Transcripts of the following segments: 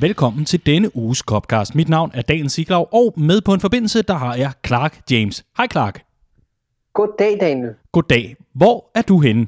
Velkommen til denne uges Copcast. Mit navn er Daniel Siglaug, og med på en forbindelse, der har jeg Clark James. Hej Clark. Goddag, Daniel. Goddag. Hvor er du henne?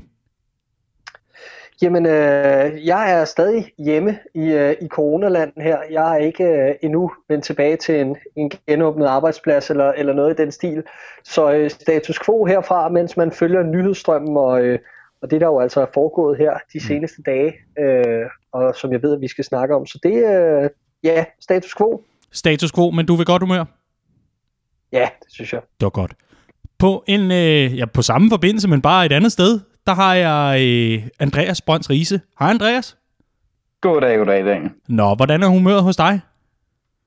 Jamen, øh, jeg er stadig hjemme i, øh, i coronaland her. Jeg er ikke øh, endnu vendt tilbage til en, en genåbnet arbejdsplads eller, eller noget i den stil. Så øh, status quo herfra, mens man følger nyhedsstrømmen og, øh, og det der jo altså er foregået her de mm. seneste dage, øh, og som jeg ved, at vi skal snakke om. Så det er, øh, ja, status quo. Status quo, men du vil godt humør? Ja, det synes jeg. Det var godt. På, en, øh, ja, på samme forbindelse, men bare et andet sted, der har jeg øh, Andreas Brøns Riese. Hej Andreas. Goddag, goddag, Daniel. Nå, hvordan er humøret hos dig?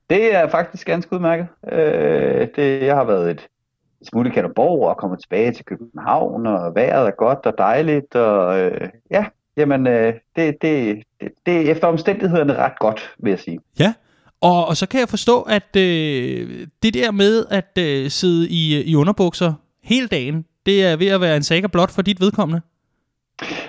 Det er faktisk ganske udmærket. Øh, det, jeg har været et smut i Kalderborg og kommer tilbage til København, og vejret er godt og dejligt, og øh, ja, jamen, øh, det, det, det, det er efter omstændighederne ret godt, vil jeg sige. Ja, og, og så kan jeg forstå, at øh, det der med at øh, sidde i, øh, i underbukser hele dagen, det er ved at være en saga blot for dit vedkommende.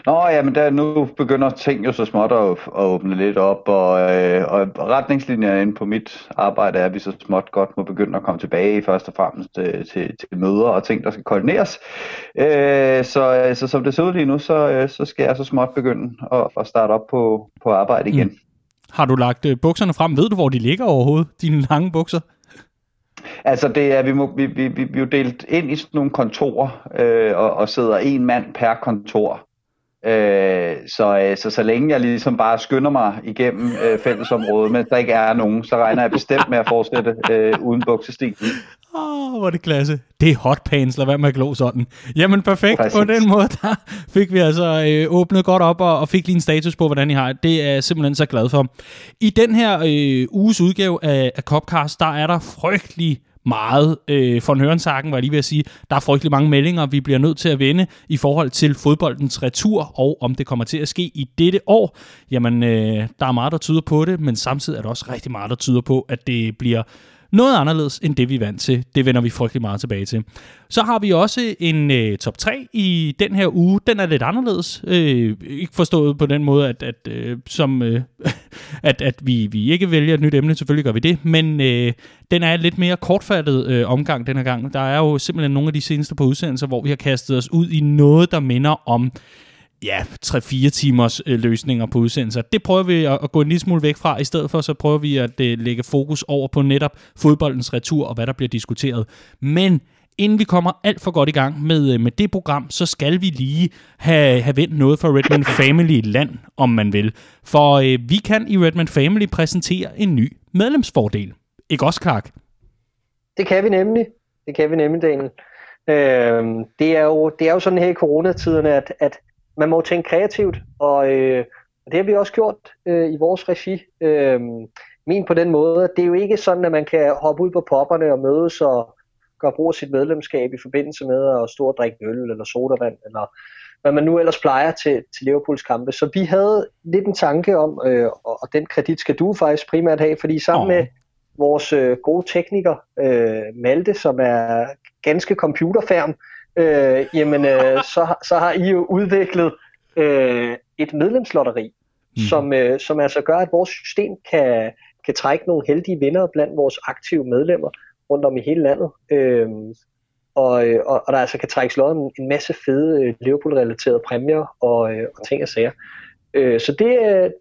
Nå, ja, men der, nu begynder ting jo så småt at, at åbne lidt op, og, øh, og retningslinjerne inde på mit arbejde er, at vi så småt godt må begynde at komme tilbage først og fremmest til, øh, til, til møder og ting, der skal koordineres. Øh, så, så som det ser ud lige nu, så, øh, så skal jeg så småt begynde at, at starte op på, på arbejde igen. Mm. Har du lagt øh, bukserne frem? Ved du, hvor de ligger overhovedet, dine lange bukser? Altså det er, vi, må, vi, vi, vi, vi er jo delt ind i sådan nogle kontorer, øh, og, og sidder en mand per kontor. Øh, så, øh, så så længe jeg ligesom bare skynder mig igennem øh, fællesområdet, men der ikke er nogen, så regner jeg bestemt med at fortsætte øh, uden buksestil. Åh, oh, hvor er det klasse. Det er hot pants, lad være med at glo sådan. Jamen perfekt, Præcis. på den måde, der fik vi altså øh, åbnet godt op og, og fik lige en status på, hvordan I har det. Det er jeg simpelthen så glad for. I den her øh, uges udgave af, af Copcast, der er der frygtelig meget øh, von Hørensagen, var jeg lige ved at sige. Der er frygtelig mange meldinger, vi bliver nødt til at vende i forhold til fodboldens retur, og om det kommer til at ske i dette år. Jamen, øh, der er meget, der tyder på det, men samtidig er der også rigtig meget, der tyder på, at det bliver noget anderledes end det, vi er vant til. Det vender vi frygtelig meget tilbage til. Så har vi også en øh, top 3 i den her uge. Den er lidt anderledes. Øh, ikke forstået på den måde, at, at, øh, som, øh, at, at vi, vi ikke vælger et nyt emne. Selvfølgelig gør vi det. Men øh, den er lidt mere kortfattet øh, omgang den her gang. Der er jo simpelthen nogle af de seneste på udsendelser, hvor vi har kastet os ud i noget, der minder om ja, 3-4 timers øh, løsninger på udsendelser. Det prøver vi at, at gå en lille smule væk fra. I stedet for så prøver vi at øh, lægge fokus over på netop fodboldens retur og hvad der bliver diskuteret. Men inden vi kommer alt for godt i gang med, øh, med det program, så skal vi lige have, have vendt noget for Redman Family land, om man vil. For øh, vi kan i Redman Family præsentere en ny medlemsfordel. Ikke også, Clark? Det kan vi nemlig. Det kan vi nemlig, Daniel. Øh, det, er jo, det er jo sådan her i coronatiderne, at, at man må tænke kreativt, og øh, det har vi også gjort øh, i vores regi. Øh, men på den måde, at det er jo ikke sådan, at man kan hoppe ud på popperne og mødes og gøre brug af sit medlemskab i forbindelse med at stå og drikke øl eller sodavand, eller hvad man nu ellers plejer til, til Liverpools kampe. Så vi havde lidt en tanke om, øh, og den kredit skal du faktisk primært have, fordi sammen oh. med vores øh, gode tekniker, øh, Malte, som er ganske computerfærm, øh, jamen øh, så, så har I jo udviklet øh, et medlemslotteri, mm. som, øh, som altså gør, at vores system kan, kan trække nogle heldige vinder blandt vores aktive medlemmer rundt om i hele landet. Øh, og, øh, og, og der altså kan trækkes lod om en masse fede øh, Liverpool-relaterede præmier og, øh, og ting og sager. Øh, så det,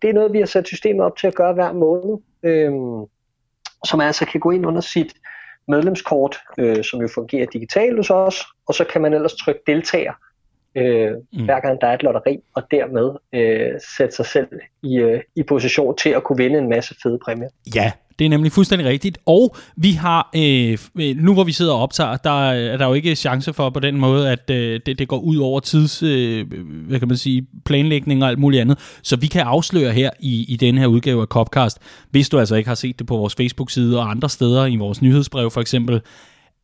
det er noget, vi har sat systemet op til at gøre hver måned, øh, som altså kan gå ind under sit medlemskort, øh, som jo fungerer digitalt hos os, og så kan man ellers trykke deltager, øh, mm. hver gang der er et lotteri, og dermed øh, sætte sig selv i, øh, i position til at kunne vinde en masse fede præmier. Ja, det er nemlig fuldstændig rigtigt. Og vi har, øh, nu hvor vi sidder og optager, der er der jo ikke chance for på den måde, at øh, det, det går ud over tids, øh, hvad kan man sige, planlægning og alt muligt andet. Så vi kan afsløre her i, i denne her udgave af Copcast, hvis du altså ikke har set det på vores Facebook-side og andre steder i vores nyhedsbrev for eksempel,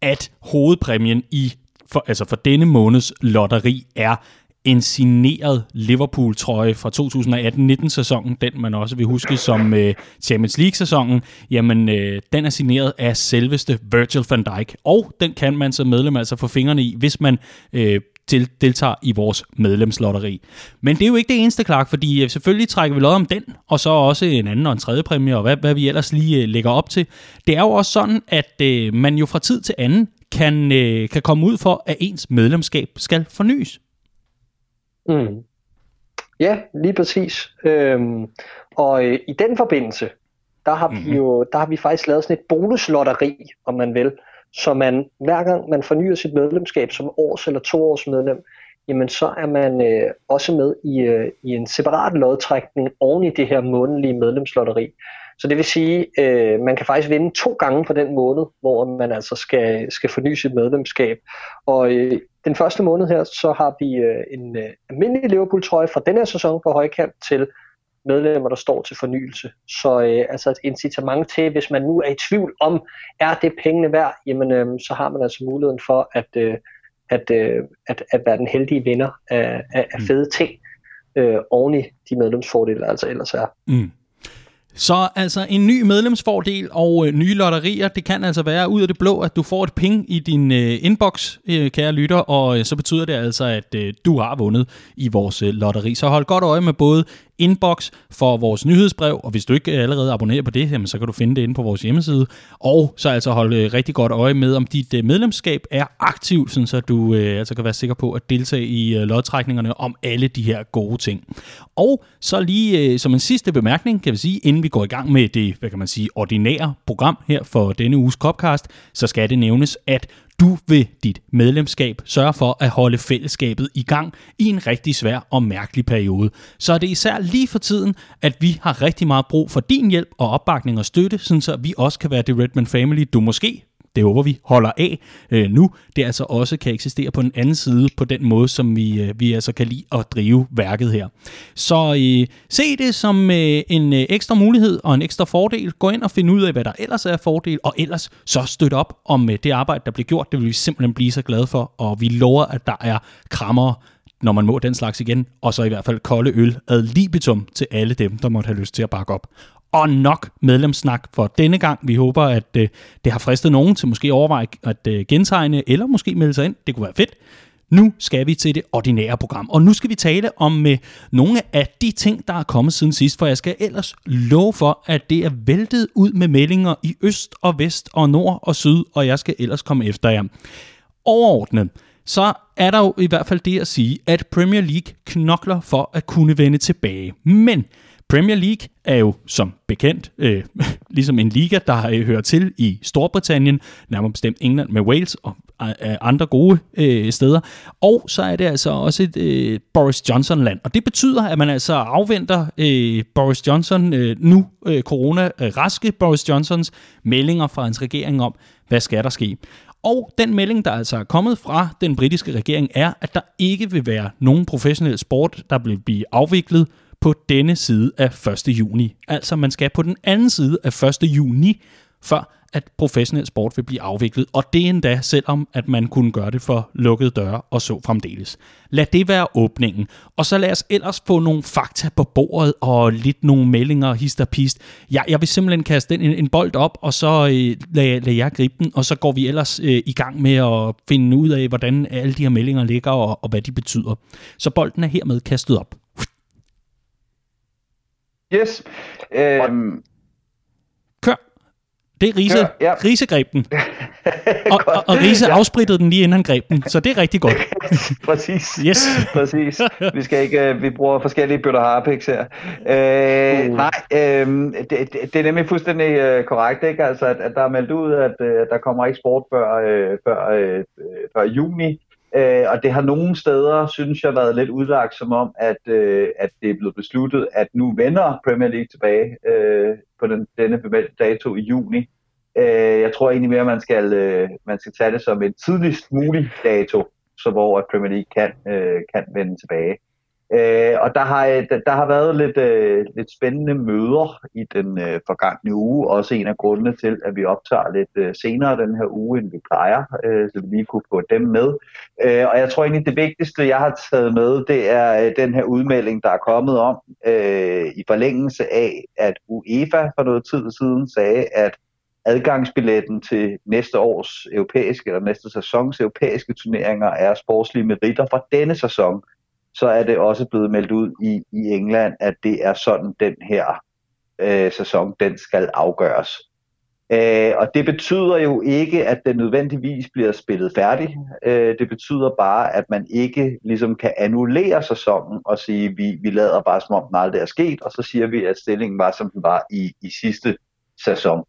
at hovedpræmien i for, altså for denne måneds lotteri er en signeret Liverpool-trøje fra 2018-19-sæsonen, den man også vil huske som øh, Champions League-sæsonen, jamen øh, den er signeret af selveste Virgil van Dijk, og den kan man som medlem altså få fingrene i, hvis man øh, til, deltager i vores medlemslotteri. Men det er jo ikke det eneste, Clark, fordi øh, selvfølgelig trækker vi lod om den, og så også en anden og en tredje præmie, og hvad, hvad vi ellers lige øh, lægger op til. Det er jo også sådan, at øh, man jo fra tid til anden kan, øh, kan komme ud for, at ens medlemskab skal fornyes. Mm. Ja, lige præcis. Øhm, og øh, i den forbindelse, der har mm-hmm. vi mhm. jo der har vi faktisk lavet sådan et bonuslotteri, om man vil, så man hver gang man fornyer sit medlemskab som års eller to års medlem, jamen så er man øh, også med i, øh, i en separat lodtrækning oven i det her månedlige medlemslotteri. Så det vil sige, øh, man kan faktisk vinde to gange på den måned, hvor man altså skal, skal forny sit medlemskab. Og øh, den første måned her, så har vi øh, en øh, almindelig Liverpool-trøje fra denne sæson på højkant til medlemmer, der står til fornyelse. Så øh, altså et incitament til, hvis man nu er i tvivl om, er det pengene værd, jamen øh, så har man altså muligheden for at, øh, at, øh, at, at være den heldige vinder af, af, af mm. fede ting øh, oven i de medlemsfordele, der altså ellers er. Mm. Så altså en ny medlemsfordel og øh, nye lotterier, det kan altså være ud af det blå, at du får et ping i din øh, inbox, øh, kære lytter, og øh, så betyder det altså, at øh, du har vundet i vores øh, lotteri. Så hold godt øje med både inbox for vores nyhedsbrev, og hvis du ikke allerede abonnerer på det, jamen, så kan du finde det inde på vores hjemmeside. Og så altså holde øh, rigtig godt øje med, om dit øh, medlemskab er aktivt, sådan så du øh, altså kan være sikker på at deltage i øh, lodtrækningerne om alle de her gode ting. Og så lige øh, som en sidste bemærkning, kan vi sige, inden vi går i gang med det, hvad kan man sige, ordinære program her for denne uges Copcast, så skal det nævnes, at du ved dit medlemskab sørger for at holde fællesskabet i gang i en rigtig svær og mærkelig periode. Så er det især lige for tiden, at vi har rigtig meget brug for din hjælp og opbakning og støtte, så vi også kan være det Redman Family, du måske det håber vi holder af øh, nu, det altså også kan eksistere på den anden side på den måde, som vi, øh, vi altså kan lide at drive værket her. Så øh, se det som øh, en øh, ekstra mulighed og en ekstra fordel. Gå ind og find ud af, hvad der ellers er fordel, og ellers så støt op om øh, det arbejde, der bliver gjort. Det vil vi simpelthen blive så glade for, og vi lover, at der er krammer når man må den slags igen, og så i hvert fald kolde øl ad libitum til alle dem, der måtte have lyst til at bakke op og nok medlemssnak for denne gang. Vi håber, at øh, det har fristet nogen til måske overveje at øh, gentegne, eller måske melde sig ind. Det kunne være fedt. Nu skal vi til det ordinære program, og nu skal vi tale om øh, nogle af de ting, der er kommet siden sidst, for jeg skal ellers love for, at det er væltet ud med meldinger i øst og vest og nord og syd, og jeg skal ellers komme efter jer. Overordnet, så er der jo i hvert fald det at sige, at Premier League knokler for at kunne vende tilbage. Men Premier League er jo som bekendt øh, ligesom en liga, der øh, hører til i Storbritannien, nærmere bestemt England med Wales og øh, andre gode øh, steder. Og så er det altså også et øh, Boris Johnson-land. Og det betyder, at man altså afventer øh, Boris Johnson, øh, nu øh, corona-raske øh, Boris Johnsons meldinger fra hans regering om, hvad skal der ske. Og den melding, der altså er kommet fra den britiske regering, er, at der ikke vil være nogen professionel sport, der vil blive afviklet på denne side af 1. juni. Altså man skal på den anden side af 1. juni, før at professionel sport vil blive afviklet, og det endda selvom, at man kunne gøre det for lukkede døre og så fremdeles. Lad det være åbningen, og så lad os ellers få nogle fakta på bordet og lidt nogle meldinger hist og pist. Jeg, jeg vil simpelthen kaste en, en bold op, og så øh, lad, lad jeg gribe den, og så går vi ellers øh, i gang med at finde ud af, hvordan alle de her meldinger ligger og, og hvad de betyder. Så bolden er hermed kastet op. Yes. Øhm, Kør. Det er Riese. Kør, ja. Riese greb den. og, og, og Riese ja. afsprittede den lige inden han greb den, så det er rigtig godt. Præcis. Yes. Præcis. Vi skal ikke, uh, vi bruger forskellige bøtter harpiks her. Uh, uh. Nej, uh, det, det, det er nemlig fuldstændig uh, korrekt, ikke? Altså, at, at der er meldt ud, at uh, der kommer ikke sport før, uh, før, uh, før juni. Øh, og det har nogle steder, synes jeg, været lidt udlagt som om, at, øh, at det er blevet besluttet, at nu vender Premier League tilbage øh, på den, denne bemeldte dato i juni. Øh, jeg tror egentlig mere, at man skal, øh, man skal tage det som en tidligst mulig dato, så hvor at Premier League kan, øh, kan vende tilbage. Øh, og der har, der, der har været lidt, øh, lidt spændende møder i den øh, forgangne uge. Også en af grundene til, at vi optager lidt øh, senere den her uge, end vi plejer, øh, så vi lige kunne få dem med. Øh, og jeg tror egentlig, det vigtigste, jeg har taget med, det er øh, den her udmelding, der er kommet om øh, i forlængelse af, at UEFA for noget tid siden sagde, at adgangsbilletten til næste års europæiske eller næste sæsons europæiske turneringer er sportslige meritter fra denne sæson, så er det også blevet meldt ud i, i England, at det er sådan den her øh, sæson, den skal afgøres. Øh, og det betyder jo ikke, at den nødvendigvis bliver spillet færdig. Øh, det betyder bare, at man ikke ligesom kan annullere sæsonen og sige, vi, vi lader bare som om den aldrig er sket, og så siger vi, at stillingen var, som den var i, i sidste sæson.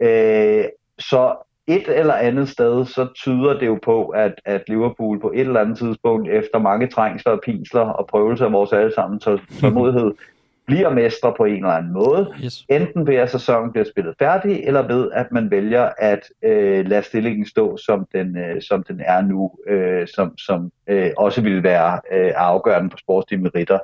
Øh, så et eller andet sted, så tyder det jo på, at, at Liverpool på et eller andet tidspunkt, efter mange trængsler og pinsler og prøvelser af vores allesammen tålmodighed, bliver mestre på en eller anden måde. Yes. Enten ved at sæsonen bliver spillet færdig, eller ved at man vælger at øh, lade stillingen stå, som den, øh, som den er nu, øh, som, som øh, også vil være øh, afgørende på sportslige meritter.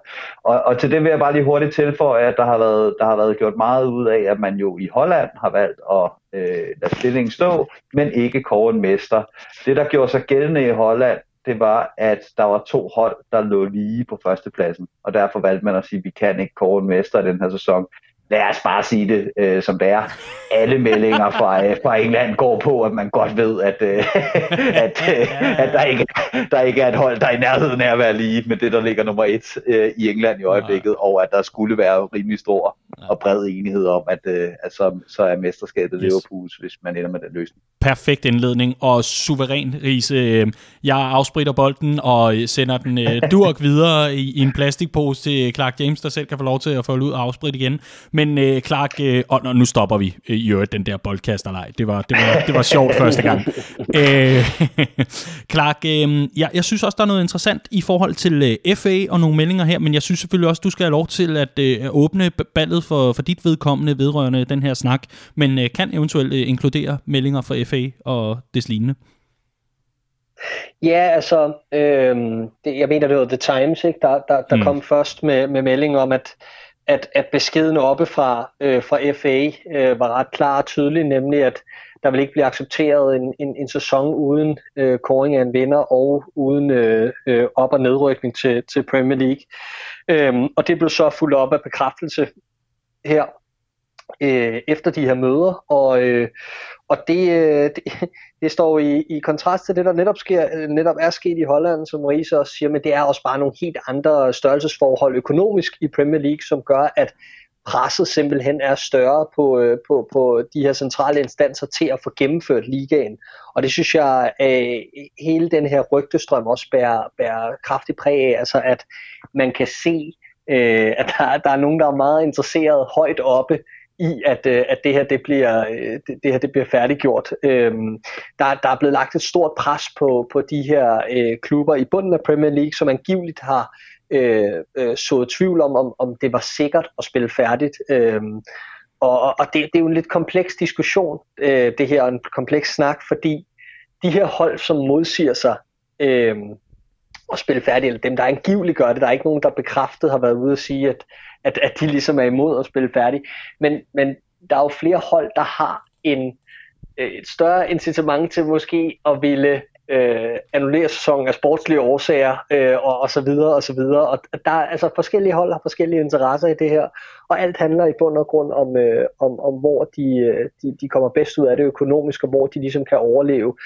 Og, og til det vil jeg bare lige hurtigt tilføje, at der har, været, der har været gjort meget ud af, at man jo i Holland har valgt at øh, lade stillingen stå, men ikke kåre en mester. Det, der gjorde sig gældende i Holland, det var, at der var to hold, der lå lige på førstepladsen, og derfor valgte man at sige, at vi kan ikke kåre en mester i den her sæson lad os bare sige det, øh, som det er. Alle meldinger fra, øh, fra England går på, at man godt ved, at, øh, at, øh, at der, ikke, der ikke er et hold, der er i nærheden af at være lige med det, der ligger nummer et øh, i England i øjeblikket, og at der skulle være rimelig stor og bred enighed om, at, øh, at så, så er mesterskabet yes. Liverpools, hvis man ender med den løsning. Perfekt indledning, og suveræn, Riese. Jeg afspritter bolden og sender den øh, durk videre i, i en plastikpose til Clark James, der selv kan få lov til at få ud og afspritte igen. Men men øh, Clark, øh, og nu stopper vi øh, i øvrigt den der boldkasterleg. Det var, det var, det var sjovt første gang. Øh, Clark, øh, ja, jeg synes også, der er noget interessant i forhold til øh, FA og nogle meldinger her, men jeg synes selvfølgelig også, du skal have lov til at øh, åbne ballet for, for dit vedkommende vedrørende den her snak, men øh, kan eventuelt øh, inkludere meldinger fra FA og des lignende. Ja, altså, øh, det, jeg mener, det var The Times, ikke? der, der, der mm. kom først med, med melding om, at at, at beskeden oppe fra, øh, fra FA øh, var ret klar og tydelig, nemlig at der vil ikke blive accepteret en, en, en sæson uden øh, koring af en vinder og uden øh, øh, op- og nedrykning til, til Premier League. Øhm, og det blev så fuldt op af bekræftelse her øh, efter de her møder, og, øh, og det, øh, det, det står i, i kontrast til det, der netop, sker, øh, netop er sket i Holland, som Maurice også siger, men det er også bare nogle helt andre størrelsesforhold økonomisk i Premier League, som gør, at presset simpelthen er større på, øh, på, på de her centrale instanser til at få gennemført ligaen. Og det synes jeg, at hele den her rygtestrøm også bærer, bærer kraftigt præg af, altså at man kan se, at der, der er nogen, der er meget interesseret højt oppe i, at, øh, at det her det bliver, øh, det, det her det bliver færdiggjort. Øhm, der, der er blevet lagt et stort pres på, på de her øh, klubber i bunden af Premier League, som angiveligt har øh, øh, sået tvivl om, om, om det var sikkert at spille færdigt. Øhm, og og det, det er jo en lidt kompleks diskussion, øh, det her, en kompleks snak, fordi de her hold, som modsiger sig, øh, at spille færdigt, eller dem, der angiveligt gør det, der er ikke nogen, der bekræftet har været ude at sige, at at, at de ligesom er imod at spille færdig. Men, men der er jo flere hold, der har en, øh, et større incitament til måske at ville øh, annullere sæsonen af sportslige årsager øh, og, og så videre og så videre. Og der er altså forskellige hold har forskellige interesser i det her, og alt handler i bund og grund om, øh, om, om hvor de, øh, de, de kommer bedst ud af det økonomisk, og hvor de ligesom kan overleve.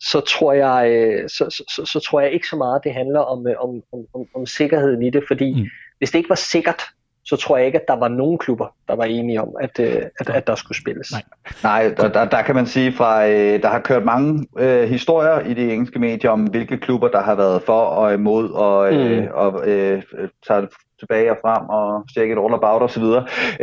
Så tror jeg, øh, så, så, så, så tror jeg ikke så meget, det handler om, øh, om, om, om, om sikkerheden i det, fordi mm. hvis det ikke var sikkert, så tror jeg ikke, at der var nogen klubber, der var enige om, at, øh, at, at der skulle spilles. Nej, Nej der, der, der kan man sige fra, øh, der har kørt mange øh, historier i de engelske medier om, hvilke klubber, der har været for og imod, og, øh, mm. og øh, tager tilbage og frem og tjekke et all about osv.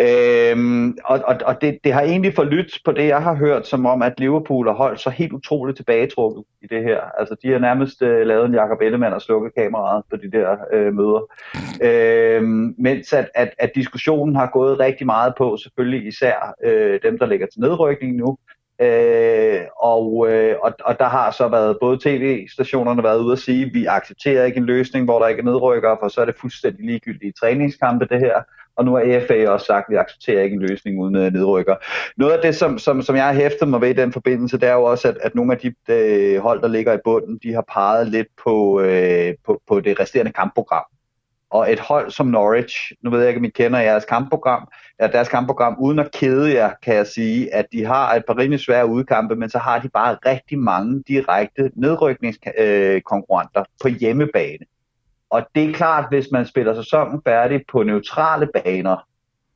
Øhm, og og, og det, det har egentlig forlydt på det, jeg har hørt, som om, at Liverpool har holdt så helt utroligt tilbagetrukket i det her. Altså, de har nærmest øh, lavet en Jakob Ellemann og slukket kameraet på de der øh, møder. Øhm, mens at, at, at diskussionen har gået rigtig meget på, selvfølgelig især øh, dem, der ligger til nedrykning nu, Øh, og, øh, og, og der har så været både tv-stationerne været ude at sige, at vi accepterer ikke en løsning, hvor der ikke er nedrykker, for så er det fuldstændig ligegyldige træningskampe det her. Og nu har EFA også sagt, at vi accepterer ikke en løsning uden øh, nedrykker. Noget af det, som, som, som jeg har hæftet mig ved i den forbindelse, det er jo også, at, at nogle af de øh, hold, der ligger i bunden, de har peget lidt på, øh, på, på det resterende kampprogram og et hold som Norwich, nu ved jeg ikke, om I kender jeres kampprogram, ja, deres kampprogram, uden at kede jer, kan jeg sige, at de har et par rimelig svære udkampe, men så har de bare rigtig mange direkte nedrykningskonkurrenter øh, på hjemmebane. Og det er klart, hvis man spiller sæsonen færdig på neutrale baner,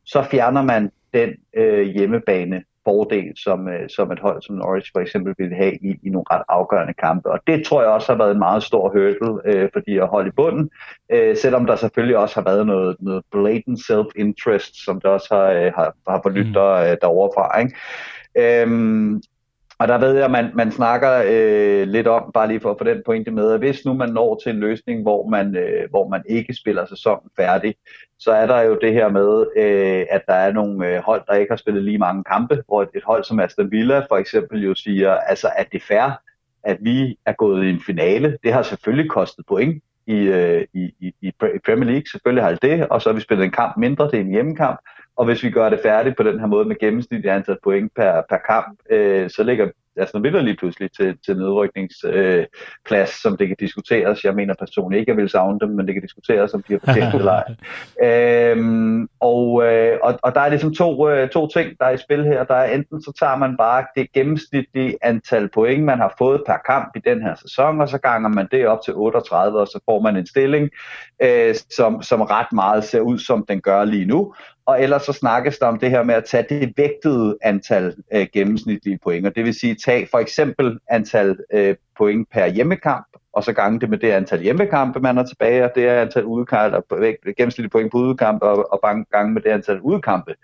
så fjerner man den øh, hjemmebane fordel, som, øh, som et hold som Norwich for eksempel ville have i, i nogle ret afgørende kampe. Og det tror jeg også har været en meget stor hurdle øh, for de at holde i bunden, øh, selvom der selvfølgelig også har været noget, noget blatant self-interest, som der også har, øh, har, har forlyttet mm. der, øh, derovre fra. Ikke? Øhm, og der ved jeg, at man, man snakker øh, lidt om, bare lige for at få den pointe med, at hvis nu man når til en løsning, hvor man, øh, hvor man ikke spiller sæsonen færdig, så er der jo det her med, øh, at der er nogle øh, hold, der ikke har spillet lige mange kampe, hvor et, et hold som Aston Villa for eksempel jo siger, altså at det er fair, at vi er gået i en finale. Det har selvfølgelig kostet point i, øh, i, i, i Premier League, selvfølgelig har det det, og så har vi spillet en kamp mindre, det er en hjemmekamp, og hvis vi gør det færdigt på den her måde med gennemsnitlig antal point per, per kamp, øh, så ligger altså Villa lige pludselig til, til nedrykningsplads, øh, som det kan diskuteres. Jeg mener personligt ikke, at jeg vil savne dem, men det kan diskuteres, om de har fortjent eller ej. Øhm, og, øh, og, og der er ligesom to, øh, to ting, der er i spil her. Der er enten så tager man bare det gennemsnitlige antal point, man har fået per kamp i den her sæson, og så ganger man det op til 38, og så får man en stilling, øh, som, som ret meget ser ud, som den gør lige nu og ellers så snakkes der om det her med at tage det vægtede antal øh, gennemsnitlige point, og det vil sige tage for eksempel antal øh, point per hjemmekamp, og så gange det med det antal hjemmekampe, man har tilbage, og det er antal udekampe, og gennemsnitlige point på udekampe, og, og gange med det antal udekampe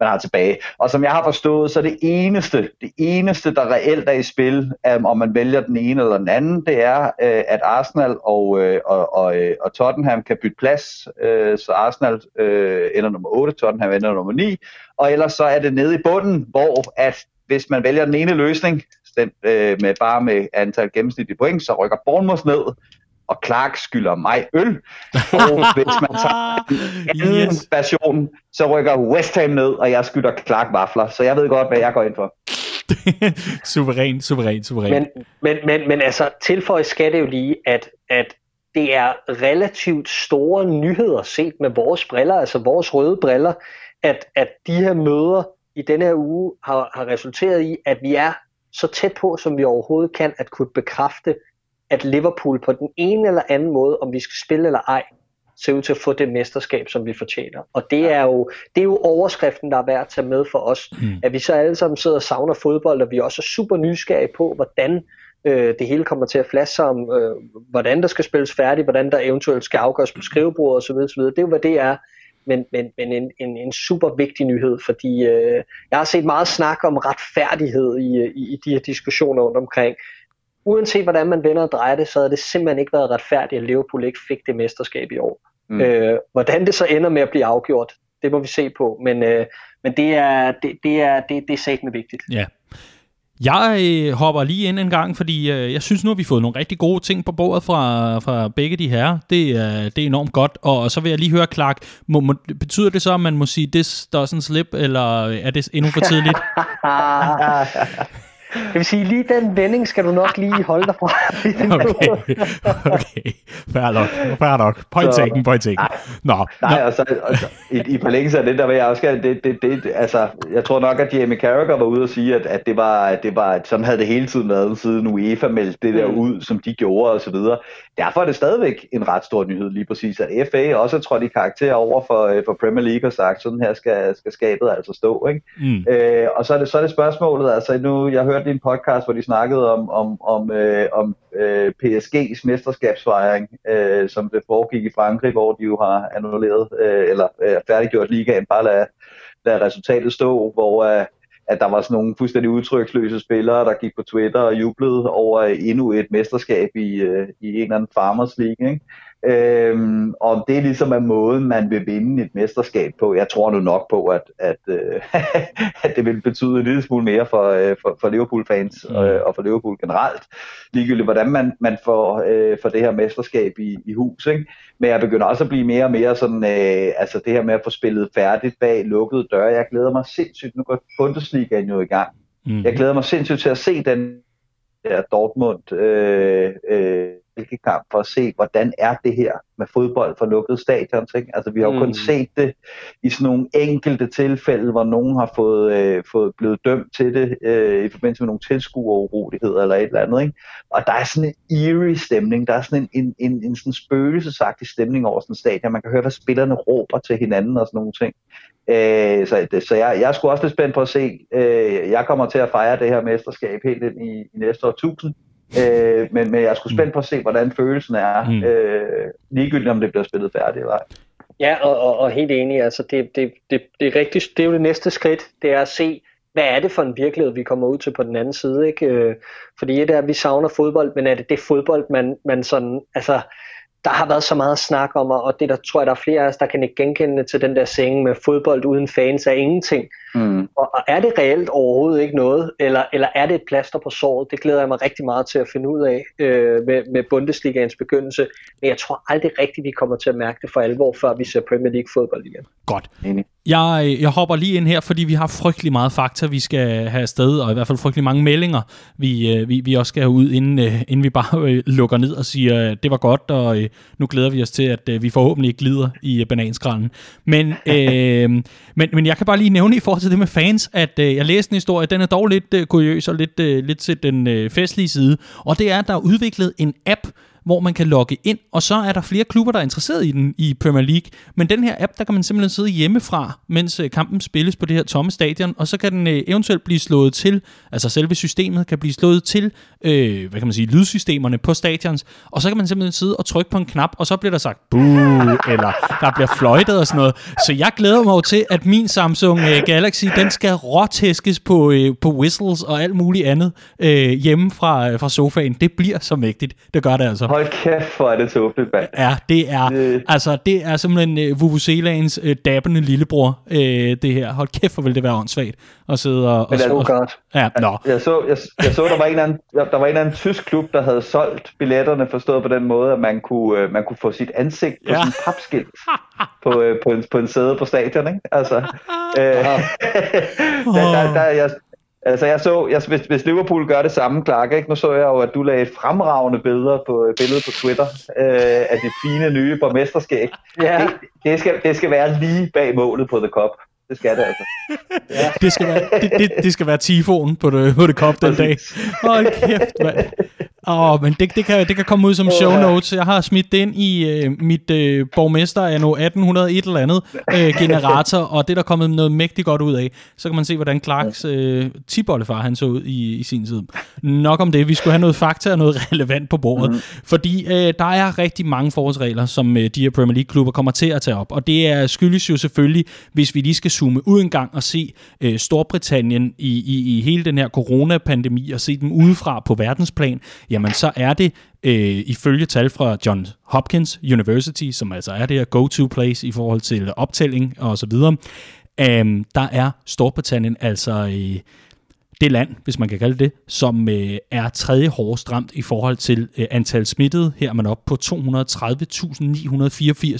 man har tilbage. Og som jeg har forstået, så det eneste, det eneste, der reelt er i spil, um, om man vælger den ene eller den anden, det er, uh, at Arsenal og, uh, og, og, uh, og Tottenham kan bytte plads, uh, så Arsenal uh, ender nummer 8, Tottenham ender nummer 9, og ellers så er det nede i bunden, hvor at hvis man vælger den ene løsning, den, øh, med bare med antal gennemsnitlige point, så rykker Bournemouth ned, og Clark skylder mig øl. Og hvis man tager en anden yes. version, så rykker West Ham ned, og jeg skylder Clark vafler. Så jeg ved godt, hvad jeg går ind for. suveræn, suveræn, suveræn. Men, men, men, men altså, tilføje skal det jo lige, at, at det er relativt store nyheder set med vores briller, altså vores røde briller, at, at de her møder i denne her uge har, har resulteret i, at vi er så tæt på, som vi overhovedet kan, at kunne bekræfte, at Liverpool på den ene eller anden måde, om vi skal spille eller ej, ser ud til at få det mesterskab, som vi fortjener. Og det er jo, det er jo overskriften, der er værd at tage med for os. Mm. At vi så alle sammen sidder og savner fodbold, og vi også er super nysgerrige på, hvordan øh, det hele kommer til at flaske om, øh, hvordan der skal spilles færdigt, hvordan der eventuelt skal afgøres på skrivebordet osv. osv. Det er jo, hvad det er. Men, men, men en, en, en super vigtig nyhed, fordi øh, jeg har set meget snak om retfærdighed i, i, i de her diskussioner rundt omkring uanset hvordan man vender og drejer det, så havde det simpelthen ikke været retfærdigt, at Liverpool ikke fik det mesterskab i år. Mm. Øh, hvordan det så ender med at blive afgjort, det må vi se på, men, øh, men det er, det, det er, det, det er satme vigtigt. Ja. Jeg øh, hopper lige ind en gang, fordi øh, jeg synes nu, at vi har fået nogle rigtig gode ting på bordet fra, fra begge de her. Det, øh, det er enormt godt. Og, og så vil jeg lige høre, Clark, må, må, betyder det så, at man må sige, this doesn't slip, eller er det endnu for tidligt? Det vil sige, lige den vending skal du nok lige holde dig fra. okay, okay. Fair nok, fair nok. Point så, taken, point taken. Nej, Nå, nej og så, og så i, i forlængelse af det, der vil jeg også det, det, det, altså, jeg tror nok, at Jamie Carragher var ude og sige, at, at det var, at det var, sådan havde det hele tiden været, siden UEFA meldte det der mm. ud, som de gjorde og så videre. Derfor er det stadigvæk en ret stor nyhed lige præcis, at FA også tror de karakter over for, øh, for Premier League og sagt, sådan her skal, skal skabet altså stå. Ikke? Mm. Øh, og så er, det, så er det spørgsmålet, altså nu, jeg hørte din podcast, hvor de snakkede om, om, om, øh, om øh, PSG's mesterskabsfejring, øh, som det foregik i Frankrig, hvor de jo har annulleret, øh, eller øh, færdiggjort ligaen, bare lade, lade resultatet stå, hvor øh, at der var sådan nogle fuldstændig udtryksløse spillere, der gik på Twitter og jublede over endnu et mesterskab i, øh, i en eller anden Farmers League. Ikke? Øhm, og det er ligesom er måden, man vil vinde et mesterskab på. Jeg tror nu nok på, at, at, øh, at det vil betyde en lille smule mere for, øh, for, for Liverpool-fans mm. øh, og for Liverpool generelt. Ligegyldigt, hvordan man, man får, øh, får det her mesterskab i, i hus. Ikke? Men jeg begynder også at blive mere og mere sådan, øh, altså det her med at få spillet færdigt bag lukkede døre. Jeg glæder mig sindssygt. Nu går Bundesligaen jo i gang. Mm. Jeg glæder mig sindssygt til at se den der Dortmund øh, øh, kamp for at se, hvordan er det her med fodbold for lukket stadion. Ikke? Altså, vi har jo mm. kun set det i sådan nogle enkelte tilfælde, hvor nogen har fået, øh, fået blevet dømt til det øh, i forbindelse med nogle tilskueruroligheder eller et eller andet. Ikke? Og der er sådan en eerie stemning, der er sådan en, en, en, en sådan spøgelsesagtig stemning over sådan en stadion. Man kan høre, hvad spillerne råber til hinanden og sådan nogle ting. Øh, så det, så jeg, jeg er sgu også lidt spændt på at se. Øh, jeg kommer til at fejre det her mesterskab helt ind i, i næste år 1000. Øh, men, men jeg er sgu spændt på at se, hvordan følelsen er, mm. øh, ligegyldigt om det bliver spillet færdigt eller ej. Ja, og, og, og helt enig. Altså det, det, det, det, er rigtigt, det er jo det næste skridt, det er at se, hvad er det for en virkelighed, vi kommer ud til på den anden side. Ikke? Øh, fordi det er, at vi savner fodbold, men er det det fodbold, man, man sådan, altså, der har været så meget snak om, og det der tror jeg, der er flere af os, der kan ikke genkende til den der seng med fodbold uden fans er ingenting. Mm. Og, og er det reelt overhovedet ikke noget, eller, eller er det et plaster på såret? Det glæder jeg mig rigtig meget til at finde ud af øh, med, med Bundesligaens begyndelse. Men jeg tror aldrig rigtigt, vi kommer til at mærke det for alvor, før vi ser Premier League fodbold igen. Godt. Jeg, jeg hopper lige ind her, fordi vi har frygtelig meget fakta, vi skal have afsted, og i hvert fald frygtelig mange meldinger, vi, øh, vi, vi også skal have ud, inden, øh, inden vi bare øh, lukker ned og siger, det var godt, og nu glæder vi os til, at vi forhåbentlig glider i bananskrallen. Men, øh, men, men jeg kan bare lige nævne i forhold til det med fans, at jeg læste en historie, den er dog lidt kuriøs og lidt, lidt til den festlige side, og det er, at der er udviklet en app, hvor man kan logge ind, og så er der flere klubber, der er interesseret i den i Premier League. Men den her app, der kan man simpelthen sidde hjemmefra, mens øh, kampen spilles på det her tomme stadion, og så kan den øh, eventuelt blive slået til, altså selve systemet kan blive slået til, øh, hvad kan man sige, lydsystemerne på stadions, og så kan man simpelthen sidde og trykke på en knap, og så bliver der sagt buh, eller der bliver fløjtet og sådan noget. Så jeg glæder mig til, at min Samsung øh, Galaxy, den skal råtæskes på, øh, på whistles og alt muligt andet øh, hjemme fra, øh, fra sofaen. Det bliver så mægtigt. Det gør det altså. Hold kæft, hvor er det tåbeligt, mand. Ja, det er, øh. altså, det er simpelthen uh, Vuvuzelaens uh, dabbende lillebror, uh, det her. Hold kæft, hvor vil det være åndssvagt at sidde og... Men det er og, godt. Ja, nå. Jeg så, jeg, jeg så der, var en anden, der var en anden tysk klub, der havde solgt billetterne, forstået på den måde, at man kunne, uh, man kunne få sit ansigt på ja. sådan en papskilt på, uh, på, en, på en sæde på stadion, ikke? Altså, uh, der, der, der, jeg, Altså jeg så, jeg, hvis, hvis Liverpool gør det samme, Clark, ikke? nu så jeg jo, at du lagde et fremragende billeder på, billede på Twitter øh, af det fine nye borgmesterskæg. Ja. Det, det, skal, det skal være lige bag målet på The Cup. Det skal det altså. Ja. det, skal være, det, det, det skal være tifonen på det, på det kop den dag. Hold kæft, mand. Åh, oh, men det, det, kan, det kan komme ud som show notes. Jeg har smidt det ind i øh, mit øh, borgmester af nu 1801 eller andet øh, generator, og det er der kommet noget mægtigt godt ud af. Så kan man se, hvordan Clarks øh, tibollefar han så ud i, i sin tid. Nok om det. Vi skulle have noget fakta og noget relevant på bordet. Mm. Fordi øh, der er rigtig mange forholdsregler, som øh, de her Premier League-klubber kommer til at tage op. Og det er skyldes jo selvfølgelig, hvis vi lige skal zoome ud en gang og se øh, Storbritannien i, i, i hele den her coronapandemi og se dem udefra på verdensplan, jamen så er det øh, ifølge tal fra John Hopkins University, som altså er det her go-to place i forhold til optælling og så videre, øh, der er Storbritannien altså øh, det land, hvis man kan kalde det, som øh, er tredje hårdest ramt i forhold til øh, antal smittede. Her er man op på 230.984,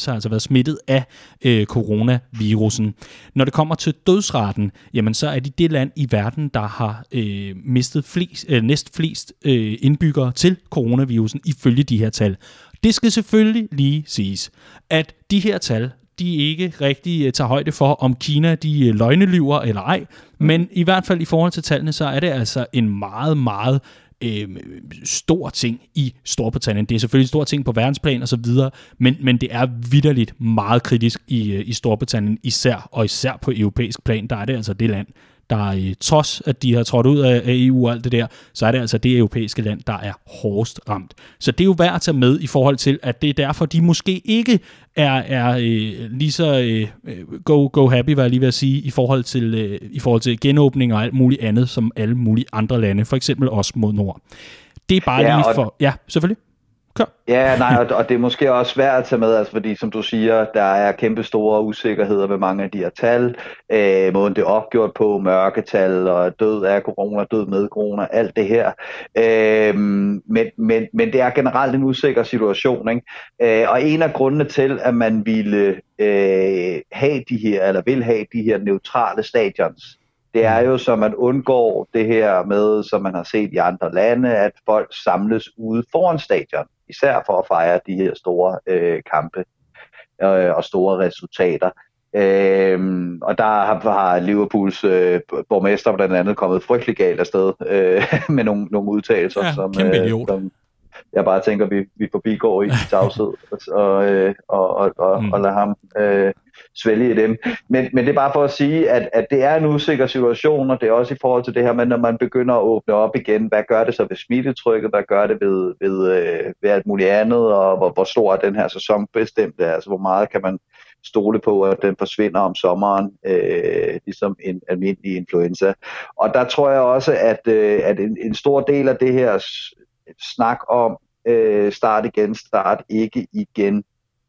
har altså været smittet af øh, coronavirusen. Når det kommer til dødsraten, jamen så er det det land i verden, der har øh, mistet flest, øh, næst flest øh, indbyggere til coronavirusen ifølge de her tal. Det skal selvfølgelig lige siges, at de her tal, de ikke rigtig øh, tager højde for, om Kina de øh, løgnelyver eller ej. Men i hvert fald i forhold til tallene, så er det altså en meget, meget øh, stor ting i Storbritannien. Det er selvfølgelig en stor ting på verdensplan og så videre, men, men det er vidderligt meget kritisk i, øh, i Storbritannien især, og især på europæisk plan, der er det altså det land, der øh, trods at de har trådt ud af, EU og alt det der, så er det altså det europæiske land, der er hårdest ramt. Så det er jo værd at tage med i forhold til, at det er derfor, de måske ikke er, er øh, lige så øh, go, go happy, hvad jeg lige vil sige, i forhold, til, øh, i forhold til genåbning og alt muligt andet, som alle mulige andre lande, for eksempel også mod nord. Det er bare ja, lige for... Ja, selvfølgelig. Kør. Ja, nej, og, og det er måske også svært at tage med, altså, fordi som du siger, der er kæmpe store usikkerheder ved mange af de her tal, øh, måden det er opgjort på, mørketal og død af corona, død med corona, alt det her. Øh, men, men, men det er generelt en usikker situation, ikke? Øh, og en af grundene til, at man ville øh, have de her, eller vil have de her neutrale stadions, Det er jo, så man undgår det her med, som man har set i andre lande, at folk samles ude foran stadion, især for at fejre de her store øh, kampe øh, og store resultater. Øhm, og der har, har Liverpools øh, borgmester blandt andet kommet frygtelig galt afsted øh, med nogle, nogle udtalelser, ja, som, øh, som jeg bare tænker, vi, vi forbigår i tavshed og, øh, og, og, og, mm. og lader ham øh, svælge dem. Men, men det er bare for at sige, at, at det er en usikker situation, og det er også i forhold til det her med, når man begynder at åbne op igen, hvad gør det så ved smittetrykket, hvad gør det ved, ved, øh, ved alt muligt andet, og hvor, hvor stor er den her sæson bestemt, altså hvor meget kan man stole på, at den forsvinder om sommeren, øh, ligesom en almindelig influenza. Og der tror jeg også, at, øh, at en, en stor del af det her snak om øh, start igen, start ikke igen,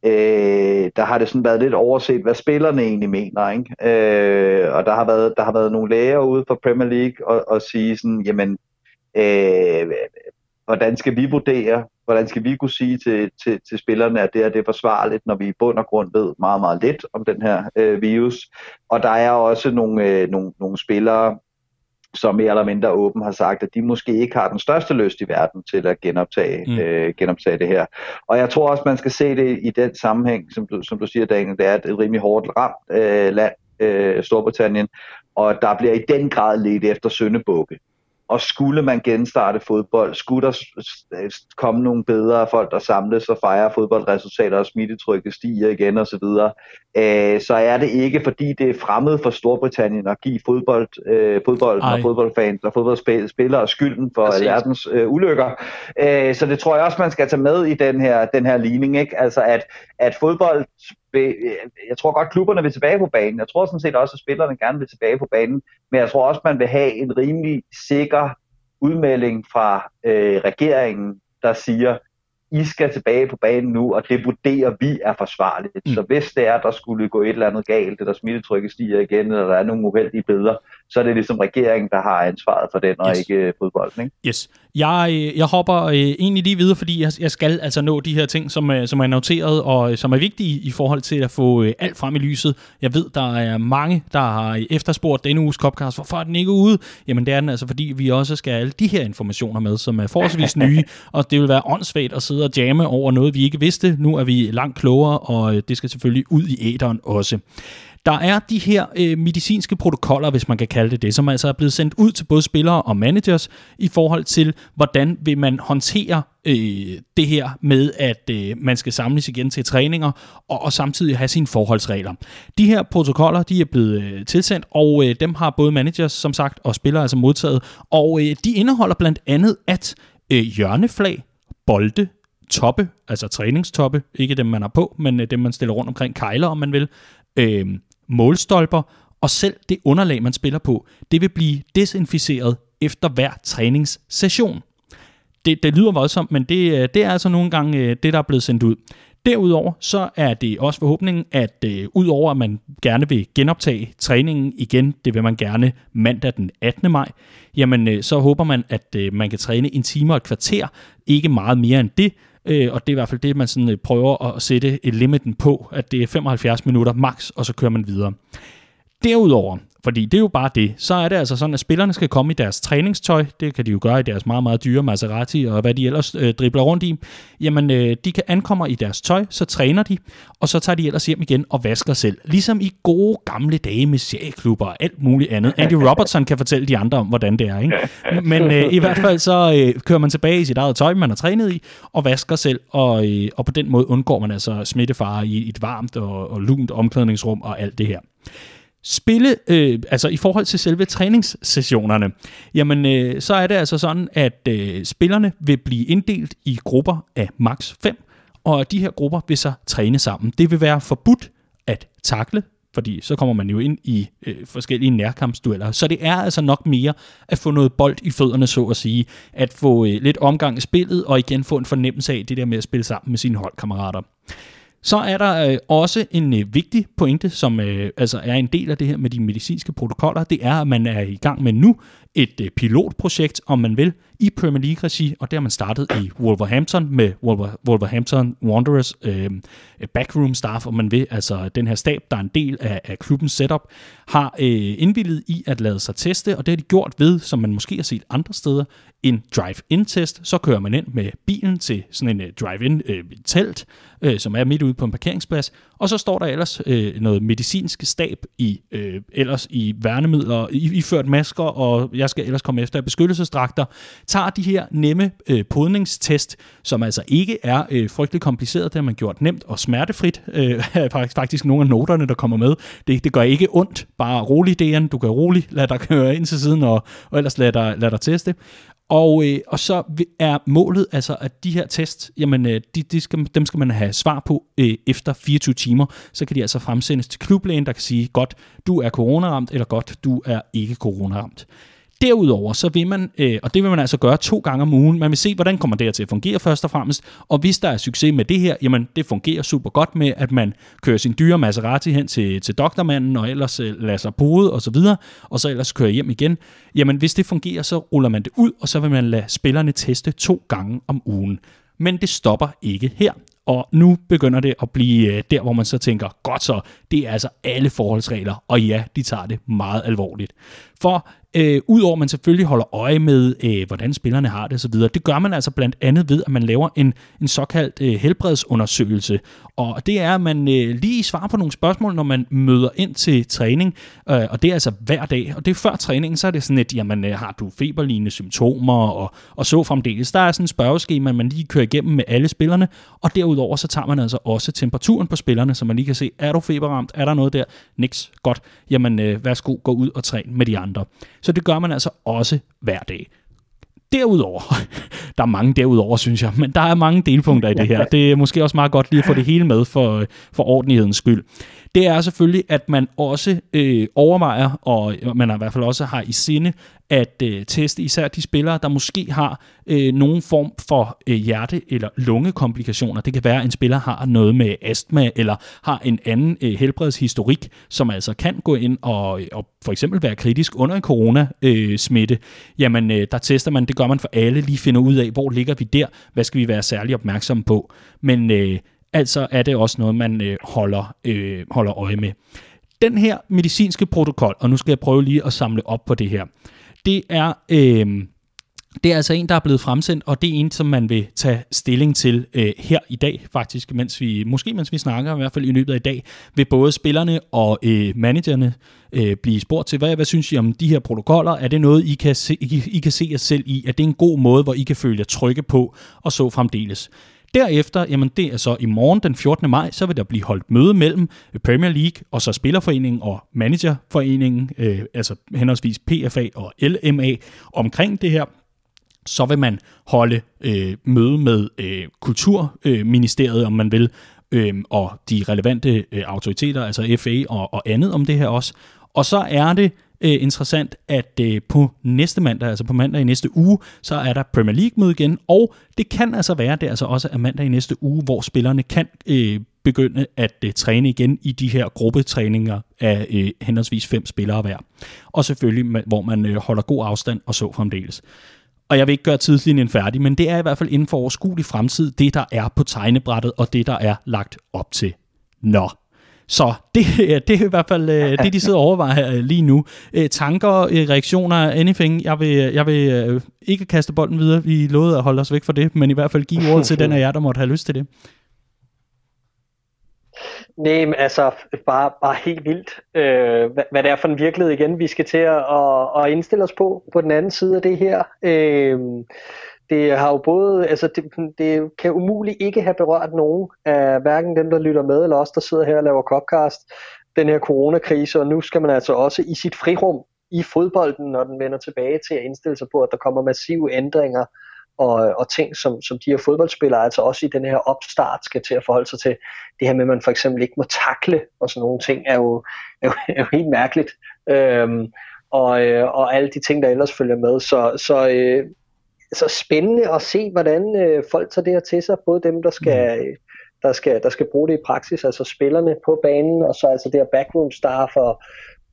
øh, der har det sådan været lidt overset, hvad spillerne egentlig mener. Ikke? Øh, og der har, været, der har været nogle læger ude for Premier League og, og sige sådan, jamen, øh, hvordan skal vi vurdere, hvordan skal vi kunne sige til, til, til spillerne, at det er, det er forsvarligt, når vi i bund og grund ved meget, meget lidt om den her øh, virus. Og der er også nogle, øh, nogle, nogle spillere, som mere eller mindre åben har sagt, at de måske ikke har den største lyst i verden til at genoptage, mm. øh, genoptage det her. Og jeg tror også, man skal se det i den sammenhæng, som du, som du siger, Daniel, det er et rimelig hårdt ramt øh, land, øh, Storbritannien, og der bliver i den grad lidt efter søndebukke og skulle man genstarte fodbold, skulle der komme nogle bedre folk, der samles og fejrer fodboldresultater, og smittetrykket stiger igen osv., så, øh, så er det ikke, fordi det er fremmed for Storbritannien at give fodbold, øh, fodbold og fodboldfans og fodboldspillere skylden for Præcis. øh, ulykker. Øh, så det tror jeg også, man skal tage med i den her, den her ligning, ikke? Altså at, at fodbold jeg tror godt, klubberne vil tilbage på banen. Jeg tror sådan set også, at spillerne gerne vil tilbage på banen. Men jeg tror også, man vil have en rimelig sikker udmelding fra øh, regeringen, der siger, i skal tilbage på banen nu, og det vurderer vi er forsvarligt. Mm. Så hvis det er, der skulle gå et eller andet galt, eller smittetrykket stiger igen, eller der er nogle uheldige billeder, så er det ligesom regeringen, der har ansvaret for den, og yes. ikke øh, fodbolden. Ikke? Yes. Jeg, øh, jeg hopper øh, egentlig lige videre, fordi jeg, jeg skal altså nå de her ting, som, øh, som er noteret, og øh, som er vigtige i forhold til at få øh, alt frem i lyset. Jeg ved, der er mange, der har efterspurgt denne uges Copcast. Hvorfor er den ikke ude? Jamen det er den altså, fordi vi også skal have alle de her informationer med, som er forholdsvis nye, og det vil være åndssvagt at sidde og jamme over noget, vi ikke vidste. Nu er vi langt klogere, og øh, det skal selvfølgelig ud i æderen også. Der er de her øh, medicinske protokoller, hvis man kan kalde det det, som altså er blevet sendt ud til både spillere og managers i forhold til, hvordan vil man håndtere øh, det her med, at øh, man skal samles igen til træninger og, og samtidig have sine forholdsregler. De her protokoller, de er blevet øh, tilsendt, og øh, dem har både managers, som sagt, og spillere altså modtaget, og øh, de indeholder blandt andet, at øh, hjørneflag, bolde, toppe, altså træningstoppe, ikke dem man har på, men øh, dem man stiller rundt omkring kejler, om man vil, øh, målstolper, og selv det underlag, man spiller på, det vil blive desinficeret efter hver træningssession. Det, det lyder voldsomt, men det, øh, det er altså nogle gange øh, det, der er blevet sendt ud. Derudover så er det også forhåbningen, at øh, udover at man gerne vil genoptage træningen igen, det vil man gerne mandag den 18. maj, jamen øh, så håber man, at øh, man kan træne en time og et kvarter, ikke meget mere end det, øh, og det er i hvert fald det, man sådan, øh, prøver at sætte limiten på, at det er 75 minutter max, og så kører man videre. Derudover, fordi det er jo bare det. Så er det altså sådan, at spillerne skal komme i deres træningstøj. Det kan de jo gøre i deres meget, meget dyre Maserati og hvad de ellers øh, dribler rundt i. Jamen, øh, de kan ankomme i deres tøj, så træner de, og så tager de ellers hjem igen og vasker selv. Ligesom i gode gamle dage med serieklubber og alt muligt andet. Andy Robertson kan fortælle de andre om, hvordan det er. Ikke? Men øh, i hvert fald så øh, kører man tilbage i sit eget tøj, man har trænet i, og vasker selv, og, øh, og på den måde undgår man altså smittefare i et varmt og, og lunt omklædningsrum og alt det her. Spille, øh, altså i forhold til selve træningssessionerne, jamen øh, så er det altså sådan, at øh, spillerne vil blive inddelt i grupper af maks 5, og de her grupper vil så træne sammen. Det vil være forbudt at takle, fordi så kommer man jo ind i øh, forskellige nærkampsdueller. Så det er altså nok mere at få noget bold i fødderne, så at sige. At få øh, lidt omgang i spillet, og igen få en fornemmelse af det der med at spille sammen med sine holdkammerater. Så er der øh, også en øh, vigtig pointe, som øh, altså er en del af det her med de medicinske protokoller. Det er, at man er i gang med nu et øh, pilotprojekt, om man vil, i Premier League-regi, og det har man startet i Wolverhampton med Wolver, Wolverhampton Wanderers øh, backroom staff, om man vil, altså den her stab, der er en del af, af klubbens setup, har øh, indvillet i at lade sig teste, og det har de gjort ved, som man måske har set andre steder, en drive-in-test. Så kører man ind med bilen til sådan en øh, drive-in-telt, øh, øh, som er midt ude på en parkeringsplads, og så står der ellers øh, noget medicinsk stab i øh, ellers i værnemidler, i, iført masker, og jeg skal ellers komme efter beskyttelsesdragter, tager de her nemme øh, podningstest, som altså ikke er øh, frygtelig kompliceret, det har man gjort nemt og smertefrit, uh, faktisk nogle af noterne, der kommer med. Det, det gør ikke ondt, bare rolig DN, du kan rolig lade dig køre ind til siden, og, og ellers lad dig, lad dig teste. Og, øh, og så er målet altså, at de her test, jamen, øh, de, de skal, dem skal man have svar på øh, efter 24 timer. Så kan de altså fremsendes til klublægen, der kan sige, godt, du er coronaramt, eller godt, du er ikke coronaramt. Derudover så vil man, øh, og det vil man altså gøre to gange om ugen, man vil se, hvordan kommer det her til at fungere først og fremmest, og hvis der er succes med det her, jamen det fungerer super godt med, at man kører sin dyre Maserati hen til, til doktormanden, og ellers øh, lader sig bode og så videre, og så ellers kører hjem igen. Jamen hvis det fungerer, så ruller man det ud, og så vil man lade spillerne teste to gange om ugen. Men det stopper ikke her. Og nu begynder det at blive øh, der, hvor man så tænker, godt så, det er altså alle forholdsregler, og ja, de tager det meget alvorligt. For Øh, Udover at man selvfølgelig holder øje med, øh, hvordan spillerne har det osv., det gør man altså blandt andet ved, at man laver en, en såkaldt øh, helbredsundersøgelse. Og det er, at man øh, lige svarer på nogle spørgsmål, når man møder ind til træning, øh, og det er altså hver dag. Og det er før træningen, så er det sådan et, jamen øh, har du feberlignende symptomer, og, og så fremdeles. Der er sådan en spørgeskema, man lige kører igennem med alle spillerne, og derudover så tager man altså også temperaturen på spillerne, så man lige kan se, er du feberramt, er der noget der? Niks, godt. Jamen øh, værsgo, gå ud og træn med de andre. Så det gør man altså også hver dag. Derudover, der er mange derudover, synes jeg, men der er mange delpunkter i det her. Det er måske også meget godt lige at få det hele med for, for ordentlighedens skyld. Det er selvfølgelig, at man også øh, overvejer, og man i hvert fald også har i sinde, at øh, teste især de spillere, der måske har øh, nogen form for øh, hjerte- eller lungekomplikationer. Det kan være, at en spiller har noget med astma, eller har en anden øh, helbredshistorik, som altså kan gå ind og, og for eksempel være kritisk under en coronasmitte. Øh, Jamen, øh, der tester man, det gør man for alle, lige finder ud af, hvor ligger vi der, hvad skal vi være særlig opmærksomme på. Men øh, altså er det også noget, man øh, holder, øh, holder øje med. Den her medicinske protokol, og nu skal jeg prøve lige at samle op på det her, det er... Øh, det er altså en, der er blevet fremsendt, og det er en, som man vil tage stilling til øh, her i dag, faktisk, mens vi, måske mens vi snakker, i hvert fald i løbet af i dag, vil både spillerne og øh, managerne øh, blive spurgt til, hvad, hvad synes I om de her protokoller? Er det noget, I kan, se, I, I kan se jer selv i? Er det en god måde, hvor I kan føle jer trygge på, og så fremdeles? Derefter, jamen det er så i morgen den 14. maj, så vil der blive holdt møde mellem øh, Premier League og så Spillerforeningen og Managerforeningen, øh, altså henholdsvis PFA og LMA, omkring det her. Så vil man holde øh, møde med øh, Kulturministeriet, om man vil, øh, og de relevante øh, autoriteter, altså FA og, og andet om det her også. Og så er det øh, interessant, at øh, på næste mandag, altså på mandag i næste uge, så er der Premier League-møde igen, og det kan altså være, det altså også er mandag i næste uge, hvor spillerne kan øh, begynde at øh, træne igen i de her gruppetræninger af øh, henholdsvis fem spillere hver. Og selvfølgelig, hvor man øh, holder god afstand og så fremdeles. Og jeg vil ikke gøre tidslinjen færdig, men det er i hvert fald inden for overskuelig fremtid, det der er på tegnebrættet, og det der er lagt op til. Nå, så det, det er i hvert fald øh, det, de sidder og overvejer øh, lige nu. Øh, tanker, øh, reaktioner, anything. Jeg vil, øh, jeg vil øh, ikke kaste bolden videre. Vi lovede at holde os væk fra det, men i hvert fald give ordet til den af jer, der måtte have lyst til det. Nej, men altså bare, bare helt vildt, øh, hvad, hvad det er for en virkelighed igen, vi skal til at, at, at indstille os på, på den anden side af det her. Øh, det har jo både, altså det, det kan umuligt ikke have berørt nogen af hverken dem, der lytter med, eller os, der sidder her og laver podcast, den her coronakrise, og nu skal man altså også i sit frirum i fodbolden, når den vender tilbage til at indstille sig på, at der kommer massive ændringer og, og ting, som, som de her fodboldspillere, altså også i den her opstart, skal til at forholde sig til. Det her med, at man for eksempel ikke må takle og sådan nogle ting, er jo, er jo, er jo helt mærkeligt. Øhm, og, øh, og alle de ting, der ellers følger med. Så, så øh, så spændende at se, hvordan øh, folk tager det her til sig, både dem, der skal, mm. der, skal, der skal bruge det i praksis, altså spillerne på banen, og så altså det her backroom staff, og,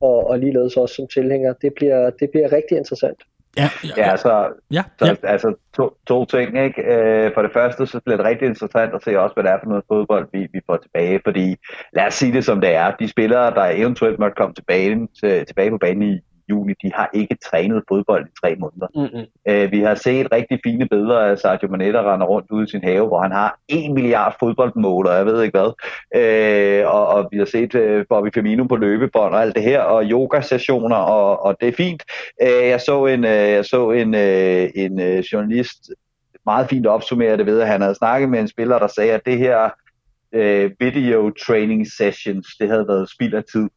og, og ligeledes også som tilhænger. Det bliver, det bliver rigtig interessant. Ja, ja, ja. så, ja, så ja. altså to, to ting. Ikke? Øh, for det første, så bliver det rigtig interessant at se også, hvad det er for noget fodbold, vi, vi får tilbage. Fordi lad os sige det som det er. De spillere, der eventuelt måtte komme tilbage, til, tilbage på banen i juni, de har ikke trænet fodbold i tre måneder. Mm-hmm. Øh, vi har set rigtig fine billeder af Sergio der render rundt ude i sin have, hvor han har en milliard fodboldmål, og jeg ved ikke hvad. Øh, og, og vi har set øh, Bobby Firmino på løbebånd og alt det her, og yoga-sessioner, og, og det er fint. Øh, jeg så en, øh, jeg så en, øh, en øh, journalist meget fint opsummere det ved, at han havde snakket med en spiller, der sagde, at det her øh, video training sessions, det havde været spild af tid.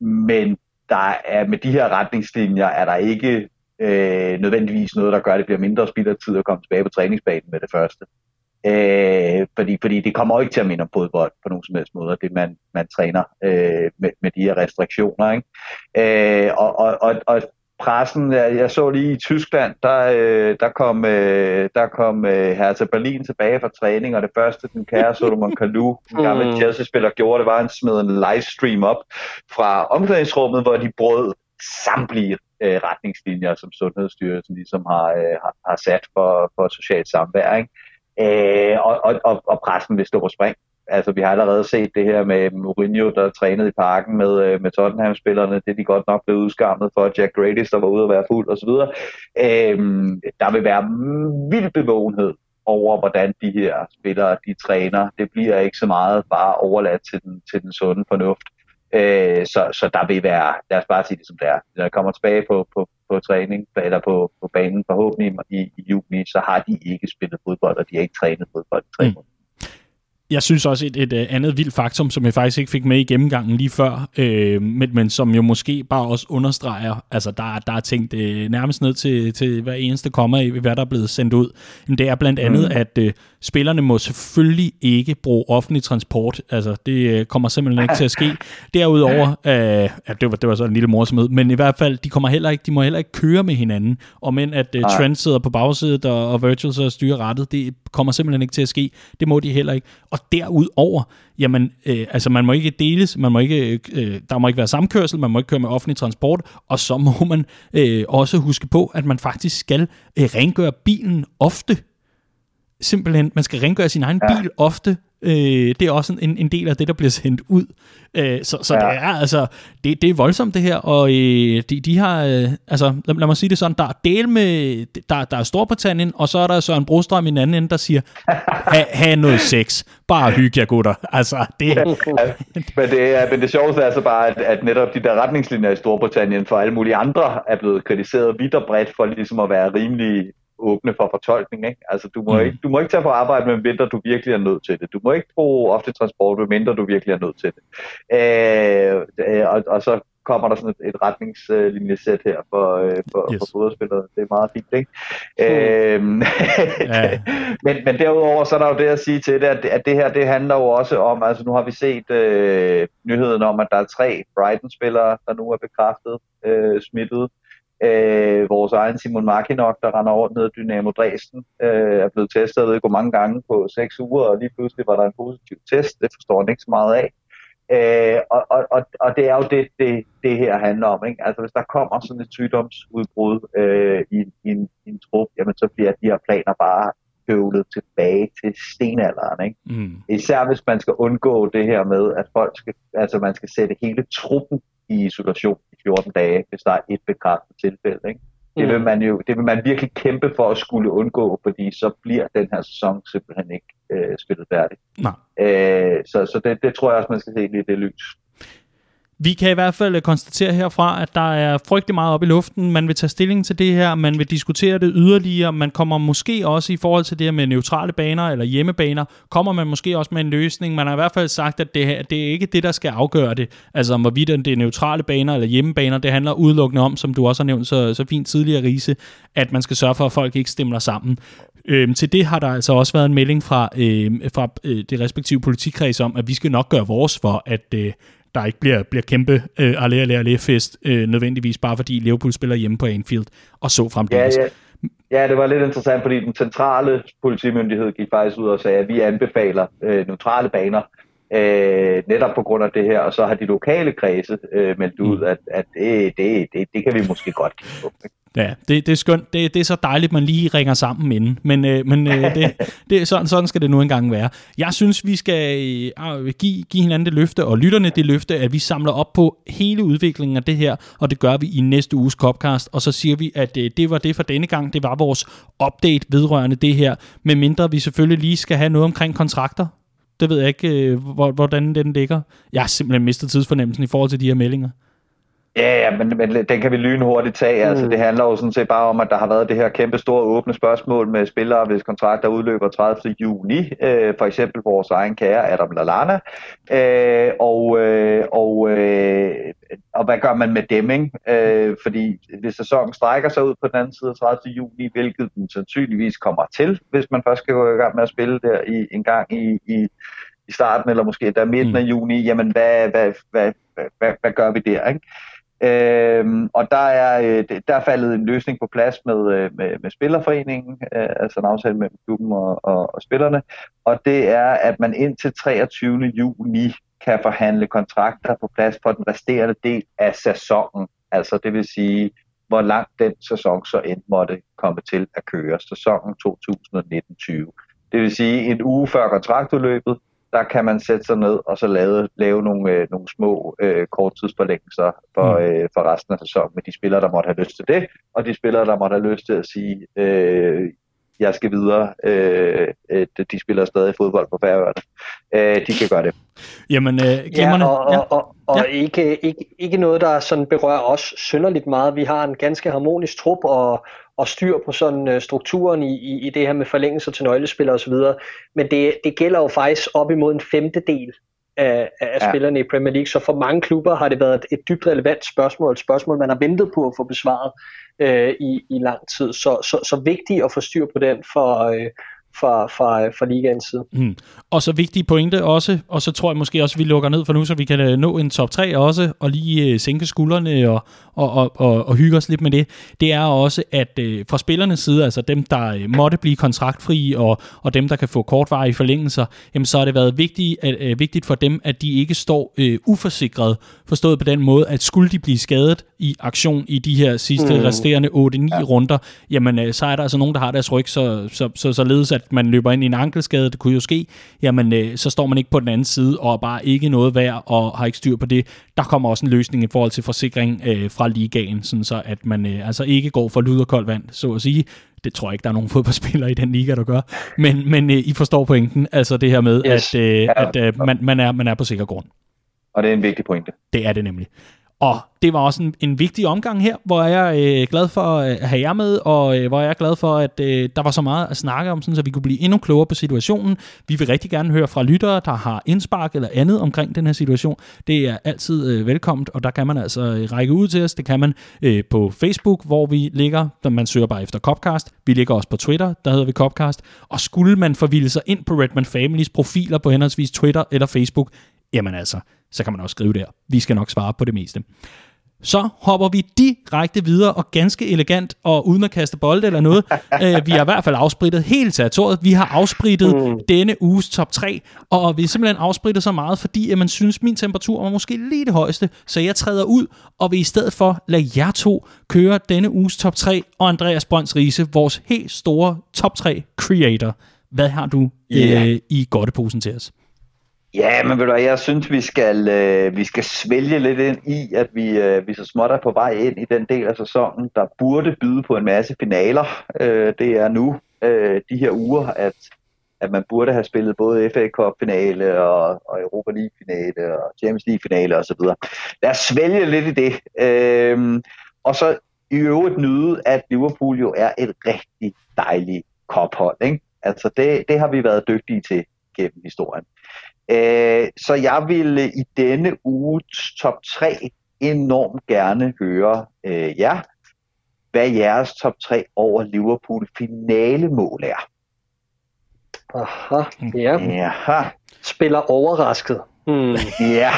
Men der er med de her retningslinjer, er der ikke øh, nødvendigvis noget, der gør, at det bliver mindre spild af tid at komme tilbage på træningsbanen med det første. Øh, fordi, fordi det kommer jo ikke til at minde om fodbold på nogen som helst måde, det man, man træner øh, med, med de her restriktioner. Ikke? Øh, og, og, og, og pressen, jeg, jeg så lige i Tyskland, der, øh, der kom, øh, der kom øh, her til Berlin tilbage fra træning, og det første, den kære Solomon Kalou, en gammel mm. Chelsea-spiller, gjorde, det var, at han smed en livestream op fra omklædningsrummet, hvor de brød samtlige øh, retningslinjer, som Sundhedsstyrelsen ligesom har, øh, har, har sat for, for socialt samvær. Ikke? Øh, og, og, og, og pressen vil stå på spring. Altså, vi har allerede set det her med Mourinho, der trænede i parken med, øh, med Tottenham-spillerne. Det er de godt nok blevet udskammet for. Jack Grealish, der var ude at være fuld osv. Øhm, der vil være vild bevågenhed over, hvordan de her spillere, de træner. Det bliver ikke så meget bare overladt til den, til den sunde fornuft. Øh, så, så der vil være, lad os bare sige det som det er. Når jeg kommer tilbage på, på, på træning, eller på, på banen forhåbentlig i, i juni, så har de ikke spillet fodbold, og de har ikke trænet fodbold i tre mm. Jeg synes også et, et, et andet vildt faktum, som jeg faktisk ikke fik med i gennemgangen lige før, øh, men, men som jo måske bare også understreger, altså der, der er tænkt øh, nærmest ned til, til hver eneste kommer i, hvad der er blevet sendt ud. Men det er blandt andet, mm. at øh, spillerne må selvfølgelig ikke bruge offentlig transport. Altså det øh, kommer simpelthen ikke til at ske. Derudover, øh, ja, det, var, det var så en lille morsomhed, men i hvert fald, de kommer heller ikke, de må heller ikke køre med hinanden. Og men at øh, Trent sidder på bagsædet og, og Virtual så styrer rettet, det kommer simpelthen ikke til at ske. Det må de heller ikke. Og derudover, jamen, øh, altså man må ikke deles, man må ikke, øh, der må ikke være samkørsel, man må ikke køre med offentlig transport, og så må man øh, også huske på, at man faktisk skal øh, rengøre bilen ofte. Simpelthen, man skal rengøre sin egen ja. bil ofte, Øh, det er også en, en del af det, der bliver sendt ud. Øh, så så ja. det er altså, det, det er voldsomt det her, og øh, de, de har, øh, altså lad, lad mig sige det sådan, der er del med, der, der er Storbritannien, og så er der Søren Brostrøm i den anden ende, der siger, ha, ha noget sex, bare hygge jer gutter. Altså, det ja, men, det er, men det sjoveste er altså bare, at, at netop de der retningslinjer i Storbritannien for alle mulige andre er blevet kritiseret vidt og bredt for ligesom at være rimelig åbne for fortolkning. Ikke? Altså, du, må mm. ikke, du må ikke tage på arbejde, med mindre du virkelig er nødt til det. Du må ikke bruge ofte transport, med mindre du virkelig er nødt til det. Øh, øh, og, og så kommer der sådan et, et retningslinjesæt her for, øh, for, yes. for fodboldspillere. Det er meget fint, ikke? Mm. Øh, ja. men, men derudover så er der jo det at sige til det, at, at det her det handler jo også om, altså nu har vi set øh, nyheden om, at der er tre Brighton-spillere, der nu er bekræftet øh, smittet. Øh, vores egen Simon Markinok, der render rundt ned Dynamo Dresden, øh, er blevet testet, jeg ved ikke hvor mange gange på seks uger, og lige pludselig var der en positiv test. Det forstår han ikke så meget af. Øh, og, og, og, og det er jo det, det, det her handler om. Ikke? Altså hvis der kommer sådan et sygdomsudbrud øh, i, i, en, i en trup, jamen så bliver de her planer bare høvlet tilbage til stenalderen. Ikke? Mm. Især hvis man skal undgå det her med, at folk skal, altså man skal sætte hele truppen i isolation 14 dage, hvis der er et bekræftet tilfælde. Ikke? Det vil mm. man jo det vil man virkelig kæmpe for at skulle undgå, fordi så bliver den her sæson simpelthen ikke øh, spillet færdig. Nej. Øh, så så det, det tror jeg også, man skal se lidt i det lys. Vi kan i hvert fald øh, konstatere herfra, at der er frygtelig meget op i luften. Man vil tage stilling til det her, man vil diskutere det yderligere. Man kommer måske også i forhold til det her med neutrale baner eller hjemmebaner, kommer man måske også med en løsning. Man har i hvert fald sagt, at det, her, det er ikke det, der skal afgøre det. Altså om hvorvidt det er neutrale baner eller hjemmebaner, det handler udelukkende om, som du også har nævnt så, så fint tidligere, Riese, at man skal sørge for, at folk ikke stemmer sammen. Øhm, til det har der altså også været en melding fra, øh, fra øh, det respektive politikreds om, at vi skal nok gøre vores for, at øh, der ikke bliver, bliver kæmpe øh, alle alle alle fest øh, nødvendigvis bare fordi Liverpool spiller hjemme på Anfield og så fremdeles. Ja, ja. Ja, det var lidt interessant, fordi den centrale politimyndighed gik faktisk ud og sagde, at vi anbefaler øh, neutrale baner, øh, netop på grund af det her, og så har de lokale kredse øh, meldt ud, mm. at, at det, det, det, det kan vi måske godt kigge på. Ja, det, det er skønt. Det, det er så dejligt, man lige ringer sammen inden. Men, øh, men øh, det, det, sådan, sådan skal det nu engang være. Jeg synes, vi skal øh, give, give hinanden det løfte, og lytterne det løfte, at vi samler op på hele udviklingen af det her, og det gør vi i næste uges Copcast. Og så siger vi, at øh, det var det for denne gang. Det var vores update vedrørende det her. Med mindre vi selvfølgelig lige skal have noget omkring kontrakter. Det ved jeg ikke, øh, hvordan den ligger. Jeg har simpelthen mistet tidsfornemmelsen i forhold til de her meldinger. Ja, ja, men, men den kan vi lynhurtigt tage. Altså, mm. Altså, det handler jo sådan set bare om, at der har været det her kæmpe store åbne spørgsmål med spillere, hvis kontrakter udløber 30. juni. Øh, for eksempel vores egen kære Adam Lallana. Øh, og, øh, og, øh, og hvad gør man med dem, ikke? Øh, fordi hvis sæsonen strækker sig ud på den anden side af 30. juni, hvilket den sandsynligvis kommer til, hvis man først skal gå i gang med at spille der i, en gang i, i, i starten, eller måske der midten mm. af juni, jamen hvad, hvad, hvad, hvad, hvad, hvad gør vi der, ikke? Øhm, og der er, øh, der er faldet en løsning på plads med, øh, med, med Spillerforeningen, øh, altså en aftale mellem klubben og, og, og spillerne, og det er, at man indtil 23. juni kan forhandle kontrakter på plads for den resterende del af sæsonen. Altså det vil sige, hvor langt den sæson så end måtte komme til at køre, sæsonen 2019-20. Det vil sige, en uge før kontraktudløbet, der kan man sætte sig ned og så lave, lave nogle, øh, nogle små øh, korttidsforlængelser for, mm. øh, for resten af sæsonen med de spillere, der måtte have lyst til det, og de spillere, der måtte have lyst til at sige, øh, jeg skal videre, øh, øh, de spiller stadig fodbold på Færøerne. Øh, de kan gøre det. Jamen, øh, ja, og, og, og, og ja. ikke, ikke, ikke noget, der sådan berører os synderligt meget. Vi har en ganske harmonisk trup, og, og styr på sådan uh, strukturen i, i, i det her med forlængelser til nøglespillere osv. Men det, det gælder jo faktisk op imod en femtedel af, af ja. spillerne i Premier League, så for mange klubber har det været et, et dybt relevant spørgsmål, et spørgsmål, man har ventet på at få besvaret uh, i, i lang tid. Så, så, så vigtigt at få styr på den for, uh, fra, fra, fra ligaens side. Mm. Og så vigtige pointe også, og så tror jeg måske også, at vi lukker ned for nu, så vi kan øh, nå en top 3 også, og lige øh, sænke skuldrene og, og, og, og, og hygge os lidt med det. Det er også, at øh, fra spillernes side, altså dem, der øh, måtte blive kontraktfri, og, og dem, der kan få kortvarige forlængelser, jamen så har det været vigtigt, at, øh, vigtigt for dem, at de ikke står øh, uforsikret, forstået på den måde, at skulle de blive skadet i aktion i de her sidste mm. resterende 8-9 ja. runder, jamen øh, så er der altså nogen, der har deres ryg, så, så, så, således at man løber ind i en ankelskade, det kunne jo ske, jamen øh, så står man ikke på den anden side og er bare ikke noget værd og har ikke styr på det. Der kommer også en løsning i forhold til forsikring øh, fra ligaen, sådan så at man øh, altså ikke går for lud og koldt vand, så at sige. Det tror jeg ikke, der er nogen fodboldspillere i den liga, der gør. Men, men øh, I forstår pointen, altså det her med, yes. at, øh, at øh, man, man, er, man er på sikker grund. Og det er en vigtig pointe. Det er det nemlig. Og det var også en, en vigtig omgang her, hvor jeg er øh, glad for øh, at have jer med, og øh, hvor jeg er glad for, at øh, der var så meget at snakke om, sådan, så vi kunne blive endnu klogere på situationen. Vi vil rigtig gerne høre fra lyttere, der har indspark eller andet omkring den her situation. Det er altid øh, velkomment, og der kan man altså øh, række ud til os. Det kan man øh, på Facebook, hvor vi ligger, der man søger bare efter Copcast. Vi ligger også på Twitter, der hedder vi Copcast. Og skulle man forvilde sig ind på Redman Families profiler på henholdsvis Twitter eller Facebook, jamen altså, så kan man også skrive der. Vi skal nok svare på det meste. Så hopper vi direkte videre og ganske elegant og uden at kaste bolde eller noget. øh, vi har i hvert fald afsprittet helt territoriet. Vi har afsprittet mm. denne uges top 3, og vi har simpelthen afsprittet så meget, fordi at man synes, min temperatur var måske lige det højeste, så jeg træder ud og vil i stedet for lade jer to køre denne uges top 3 og Andreas Brøns Riese, vores helt store top 3 creator. Hvad har du yeah. øh, i godteposen til os? Ja, men ved du jeg synes, vi skal, øh, vi skal svælge lidt ind i, at vi, øh, vi så småt er på vej ind i den del af sæsonen, der burde byde på en masse finaler. Øh, det er nu øh, de her uger, at, at man burde have spillet både FA Cup-finale og, og Europa League-finale og Champions League-finale osv. Lad os svælge lidt i det. Øh, og så i øvrigt nyde, at Liverpool jo er et rigtig dejligt kophold. Ikke? Altså det, det har vi været dygtige til gennem historien. Øh, så jeg ville i denne uges top 3 enormt gerne høre øh, jer, hvad jeres top 3 over Liverpool finalemål er. Aha, ja. Aha. Spiller overrasket. Hmm. Ja.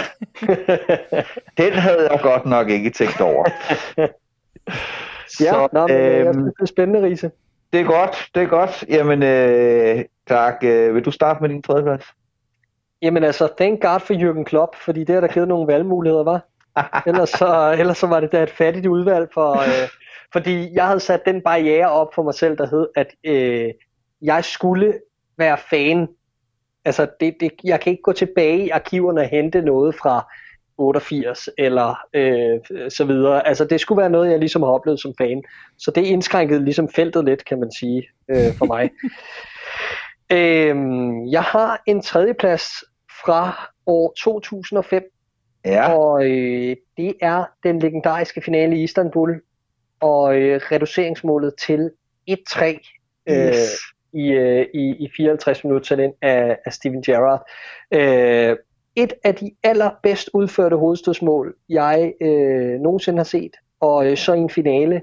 Den havde jeg godt nok ikke tænkt over. ja, så, nå, men, øh, øhm, det er spændende, Riese. Det er godt, det er godt. Jamen, øh, tak. Øh, vil du starte med din tredje plads? Jamen altså, thank God for Jürgen Klopp, fordi det har der givet nogle valgmuligheder, var. ellers, så, ellers så var det da et fattigt udvalg, for, øh, fordi jeg havde sat den barriere op for mig selv, der hed, at øh, jeg skulle være fan. Altså, det, det, jeg kan ikke gå tilbage i arkiverne og hente noget fra 88 eller øh, så videre. Altså det skulle være noget, jeg ligesom har oplevet som fan. Så det indskrænkede ligesom feltet lidt, kan man sige, øh, for mig. øhm, jeg har en tredjeplads fra år 2005, Ja. og øh, det er den legendariske finale i Istanbul, og øh, reduceringsmålet til 1-3 øh, Yes. i, øh, i, i 54 minutter den af, af Steven Gerrard. Øh, et af de allerbedst udførte hovedstødsmål, jeg øh, nogensinde har set, og øh, så i en finale,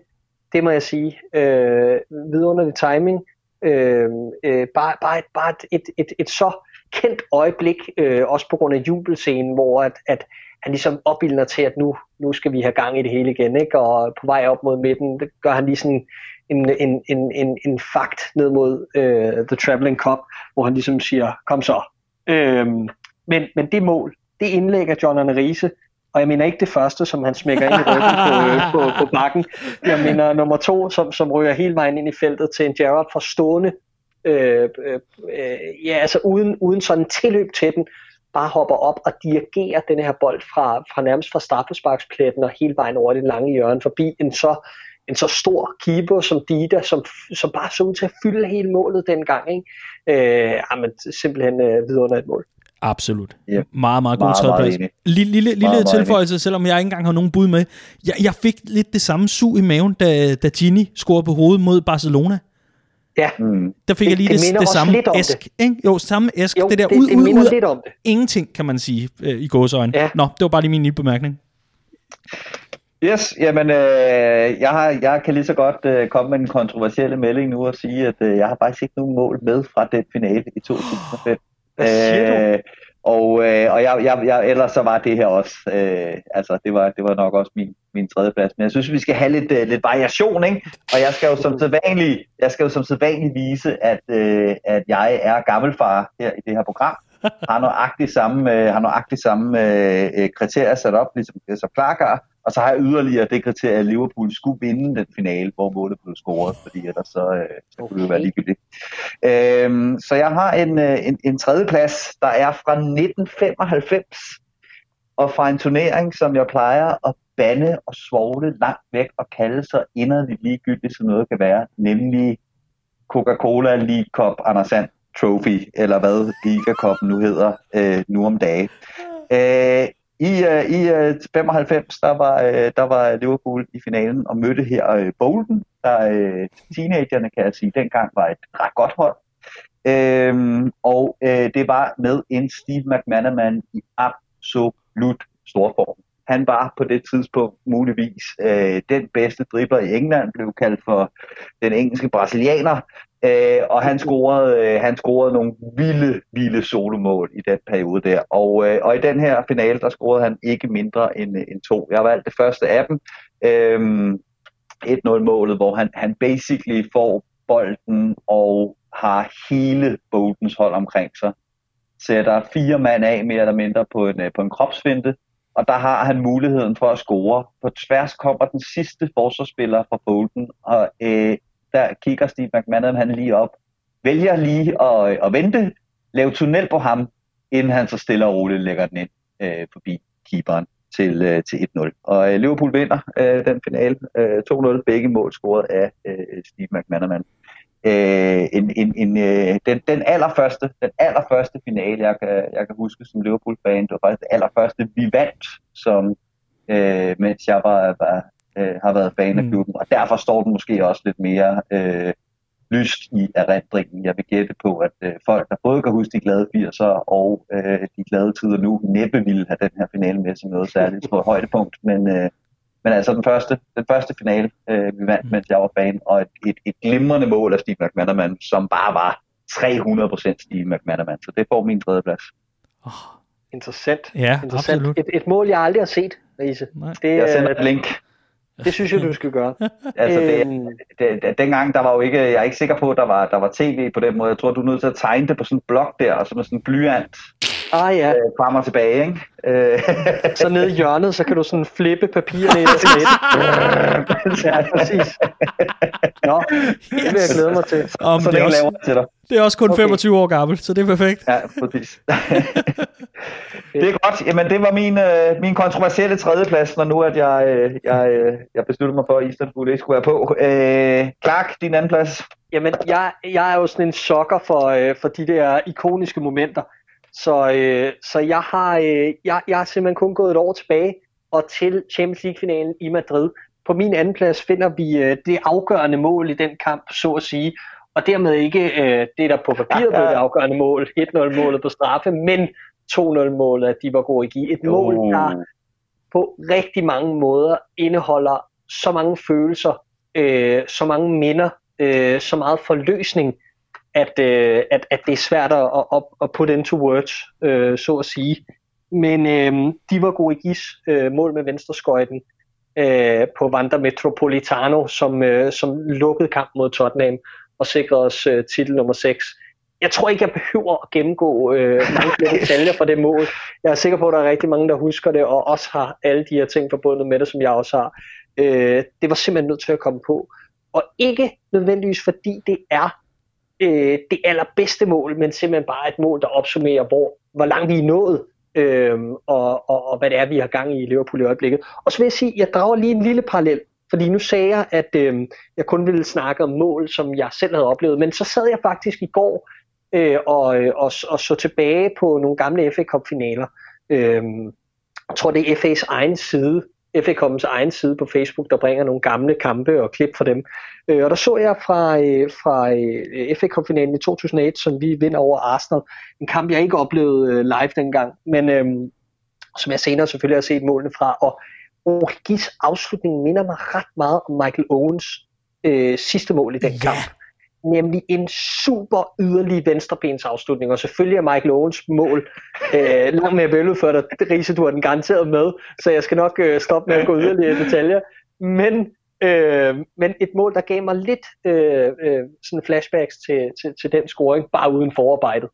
det må jeg sige, øh, vidunderlig timing, øh, øh, bare, bare, et, bare et, et, et, et så kendt øjeblik, øh, også på grund af jubelscenen, hvor at, at han ligesom opildner til, at nu, nu skal vi have gang i det hele igen, ikke? og på vej op mod midten, det gør han lige sådan en, en, en, en, en fakt ned mod øh, The Traveling Cup, hvor han ligesom siger, kom så. Øhm, men, men det mål, det indlægger John Arne Riese, og jeg mener ikke det første, som han smækker ind i ryggen på, øh, på, på bakken. Jeg mener nummer to, som, som ryger hele vejen ind i feltet til en Gerrard forstående, øh, øh, øh, ja, altså uden, uden sådan tilløb til den, bare hopper op og dirigerer den her bold fra, fra nærmest fra straffesparkspletten og hele vejen over det lange hjørne forbi en så, en så stor keeper som Dida, som, som bare så ud til at fylde hele målet dengang. Ikke? Øh, jamen, simpelthen øh, vidunderligt et mål. Absolut. Yep. Meget, meget god Meget, meget tredjeplads. Lille, lille, lille Meget, meget tilføjelse, selvom jeg ikke engang har nogen bud med. Jeg, jeg fik lidt det samme sug i maven, da, da Gini scorede på hovedet mod Barcelona. Ja, Mm. Der fik Det- jeg lige det det, det samme lidt om æsk. Ikke? Jo, samme æsk. jo, det der det, ud, det ud, ud lidt om det. ingenting, kan man sige, øh, i gåsøjne. Ja. Nå, det var bare lige min lille bemærkning. Yes, jamen øh, jeg, har, jeg kan lige så godt øh, komme med en kontroversielle melding nu og sige, at øh, jeg har faktisk ikke nogen mål med fra den finale i 2005. Hvad siger du? Øh, og øh, og jeg, jeg, jeg, ellers så var det her også, øh, altså det var, det var nok også min, min tredje plads. Men jeg synes, vi skal have lidt, øh, lidt variation, ikke? Og jeg skal jo som sædvanlig, jeg skal jo som sædvanlig vise, at, øh, at jeg er gammelfar her i det her program. Har nøjagtigt samme, øh, har nøjagtigt samme øh, øh, kriterier sat op, ligesom som Klarkar. Og så har jeg yderligere det kriterie, at Liverpool skulle vinde den finale, hvor målet blev scoret, fordi ellers så, øh, så kunne det jo være ligegyldigt. Øhm, så jeg har en, øh, en, en tredje plads, der er fra 1995, og fra en turnering, som jeg plejer at bande og svogle langt væk og kalde så inderligt ligegyldigt, som noget kan være, nemlig Coca-Cola League Cup Anders Sand Trophy, eller hvad Liga Cup nu hedder øh, nu om dagen. Øh, i, øh, i øh, 95, der var, øh, der var Liverpool i finalen og mødte her øh, Bolton, der øh, teenagerne, kan jeg sige, dengang var et ret godt hold. Øhm, og øh, det var med en Steve McManaman i absolut stor form. Han var på det tidspunkt muligvis øh, den bedste dribler i England, blev kaldt for den engelske brasilianer, øh, og han scorede, øh, han scorede nogle vilde, vilde solomål i den periode der. Og, øh, og i den her finale, der scorede han ikke mindre end, øh, end to. Jeg har valgt det første af dem. Øh, 1-0-målet, hvor han, han basically får bolden og har hele Boltons hold omkring sig. Sætter fire mand af mere eller mindre på en, øh, på en kropsfinte, og der har han muligheden for at score. På tværs kommer den sidste forsvarsspiller fra Bolton, og øh, der kigger Steve McManaman han lige op, vælger lige at, øh, at vente, lave tunnel på ham, inden han så stille og roligt lægger den ind øh, forbi keeperen til, øh, til 1-0. Og øh, Liverpool vinder øh, den finale øh, 2-0, begge mål scoret af øh, Steve McManaman. Øh, en, en, en, øh, den, den allerførste, den allerførste finale, jeg kan, jeg kan huske som Liverpool-fan, det var faktisk det allerførste, vi vandt, som, øh, mens jeg var, var, øh, har været fan af Mm. klubben, og derfor står den måske også lidt mere øh, lyst i erindringen. Jeg vil gætte på, at øh, folk, der både kan huske de glade 80'er og øh, de glade tider nu, næppe ville have den her finale med som noget særligt på højdepunkt, men øh, men altså den første, den første finale, øh, vi vandt, mens jeg var fan, og et, et, et glimrende mål af Steve McManaman, som bare var 300% Steve McManaman. Så det får min tredje plads. Oh, Interessant. ja, Interessant. absolut. Et, et mål, jeg aldrig har set, Riese. Nej. Det, Jeg sender et link. Det synes jeg, du skal gøre. Altså, det, Øhm, det, det, dengang, der var jo ikke, jeg er ikke sikker på, at der var, der var tv på den måde. Jeg tror, du er nødt til at tegne det på sådan en blok der, og så med sådan en blyant. Ah ja. Øh, frem og tilbage, ikke? Øh. så nede i hjørnet, så kan du sådan flippe papirerne i det. ja, præcis. Nå, det vil jeg glæde mig til. Om, så det, er også, til dig. det er også kun okay. 25 år gammelt, så det er perfekt. Ja, præcis. det er godt. Jamen, det var min, øh, min kontroversielle tredjeplads, når nu at jeg, øh, jeg, øh, jeg besluttede mig for, at Istanbul ikke skulle være på. Øh, Clark, din anden plads. Jamen, jeg, jeg er jo sådan en sokker for, øh, for de der ikoniske momenter. Så, øh, så jeg, har, øh, jeg, jeg har simpelthen kun gået et år tilbage og til Champions League-finalen i Madrid. På min anden plads finder vi øh, det afgørende mål i den kamp, så at sige. Og dermed ikke øh, det, der på papiret blev det afgørende mål, 1-0-målet på straffe, men 2-0-målet af Divock Origi. Et mål, der på rigtig mange måder indeholder så mange følelser, øh, så mange minder, øh, så meget forløsning, at, øh, at, at det er svært at, at, at put into words, øh, så at sige. Men øh, de var gode i gis øh, mål med venstreskøjten øh, på Vanda Metropolitano, som, øh, som lukkede kamp mod Tottenham og sikrede os øh, titel nummer 6. Jeg tror ikke, jeg behøver at gennemgå øh, mange flere detaljer for det mål. Jeg er sikker på, at der er rigtig mange, der husker det, og også har alle de her ting forbundet med det, som jeg også har. Øh, det var simpelthen nødt til at komme på. Og ikke nødvendigvis fordi det er øh, det allerbedste mål, men simpelthen bare et mål, der opsummerer, hvor, hvor langt vi er nået, øh, og, og, og hvad det er, vi har gang i i Liverpool i øjeblikket. Og så vil jeg sige, jeg drager lige en lille parallel, fordi nu sagde jeg, at øh, jeg kun ville snakke om mål, som jeg selv havde oplevet, men så sad jeg faktisk i går øh, og, og, og så tilbage på nogle gamle FA Cup-finaler. Øh, jeg tror, det er FA's egen side, FA Cup'ens egen side på Facebook, der bringer nogle gamle kampe og klip fra dem. Øh, og der så jeg fra, øh, fra øh, FA Cup-finalen i 2001, som vi vinder over Arsenal. En kamp, jeg ikke oplevede øh, live dengang, men øh, som jeg senere selvfølgelig har set målene fra. Og Origis afslutning minder mig ret meget om Michael Owens øh, sidste mål i den kamp. Nemlig en super yderlig venstrebens afslutning, og selvfølgelig er Michael Owens mål øh, langt mere veludført, og Riese, du har den garanteret med, så jeg skal nok øh, stoppe med at gå yderligere i detaljer. Men, øh, men et mål, der gav mig lidt øh, øh, sådan flashbacks til, til, til den scoring, bare uden forarbejdet.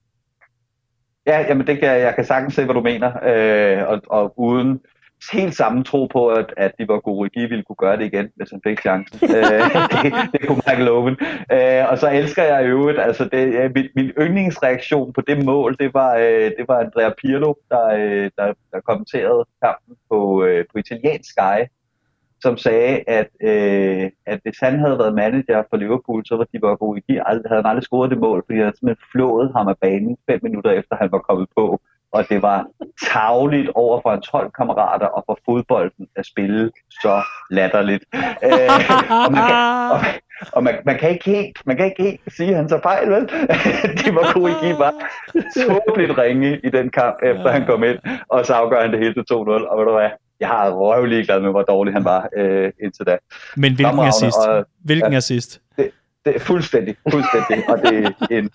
Ja, jamen det kan, jeg kan sagtens se, hvad du mener, øh, og, og uden helt samme tro på, at, at de var gode de ville kunne gøre det igen, hvis han fik chancen. øh, det, det kunne Michael Owen. Øh, og så elsker jeg i øvrigt, altså det, øh, min, min yndlingsreaktion på det mål, det var, øh, det var Andrea Pirlo, der, øh, der, der kommenterede kampen på, øh, på italiensk Sky, som sagde, at, øh, at hvis han havde været manager for Liverpool, så var de var gode. De aldrig, havde han aldrig scoret det mål, fordi han havde simpelthen flået ham af banen fem minutter efter, han var kommet på og det var tavligt over for hans holdkammerater og for fodbolden at spille så latterligt. Øh, og man kan, og, og man, man, kan ikke helt, man kan ikke helt sige, at han tager fejl, vel? det var Koigi var tåbeligt ringe i den kamp, efter han kom ind, og så afgør han det hele til 2-0, og ved du hvad, jeg har røvlig glad med, hvor dårlig han var øh, indtil da. Men hvilken sidst? Og, hvilken ja, sidst? Det, det fuldstændig, fuldstændig, og det er en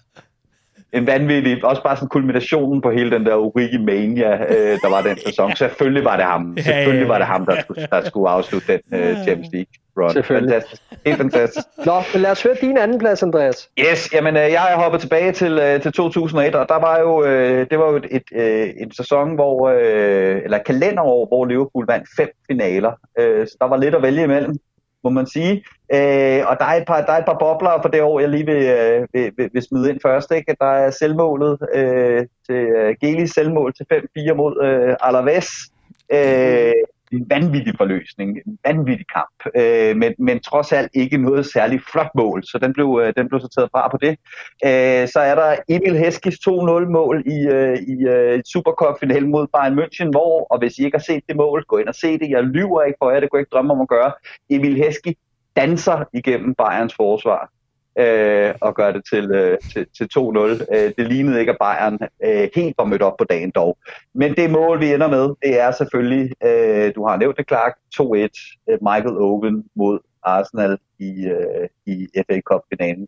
en vanvittig, også bare sådan kulminationen på hele den der Origi Mania, øh, der var den sæson. Selvfølgelig var det ham. Selvfølgelig var det ham, der skulle, der skulle afslutte den øh, Champions League run. Selvfølgelig. Fantastisk. Helt fantastisk. Nå, men lad os høre din anden plads, Andreas. Yes, jamen øh, jeg er hoppet tilbage til, øh, til 2001, og der var jo, øh, det var jo et, et, øh, en sæson, hvor, øh, eller kalenderår, hvor Liverpool vandt fem finaler. Øh, så der var lidt at vælge imellem må man sige. Øh, og der er, et par, der er et par bobler for det år, jeg lige vil, øh, vil, vil, vil smide ind først. Ikke? Der er selvmålet øh, til uh, Gelis selvmål til 5-4 mod øh, Alaves. Øh, mhm en vanvittig forløsning, en vanvittig kamp, øh, men, men trods alt ikke noget særligt flot mål, så den blev, øh, den blev så taget fra på det. Øh, så er der Emil Heskis 2-0 mål i, øh, i øh, Supercup-finalen mod Bayern München, hvor, og hvis I ikke har set det mål, gå ind og se det, jeg lyver ikke for jer, det kunne jeg ikke drømme om at gøre. Emil Heski danser igennem Bayerns forsvar øh, og gør det til, øh, til, til 2-0. Øh, det lignede ikke, at Bayern øh, helt var mødt op på dagen dog. Men det mål, vi ender med, det er selvfølgelig, øh, du har nævnt det, Clark, 2-1, øh, Michael Owen mod Arsenal i, øh, i FA Cup-finalen.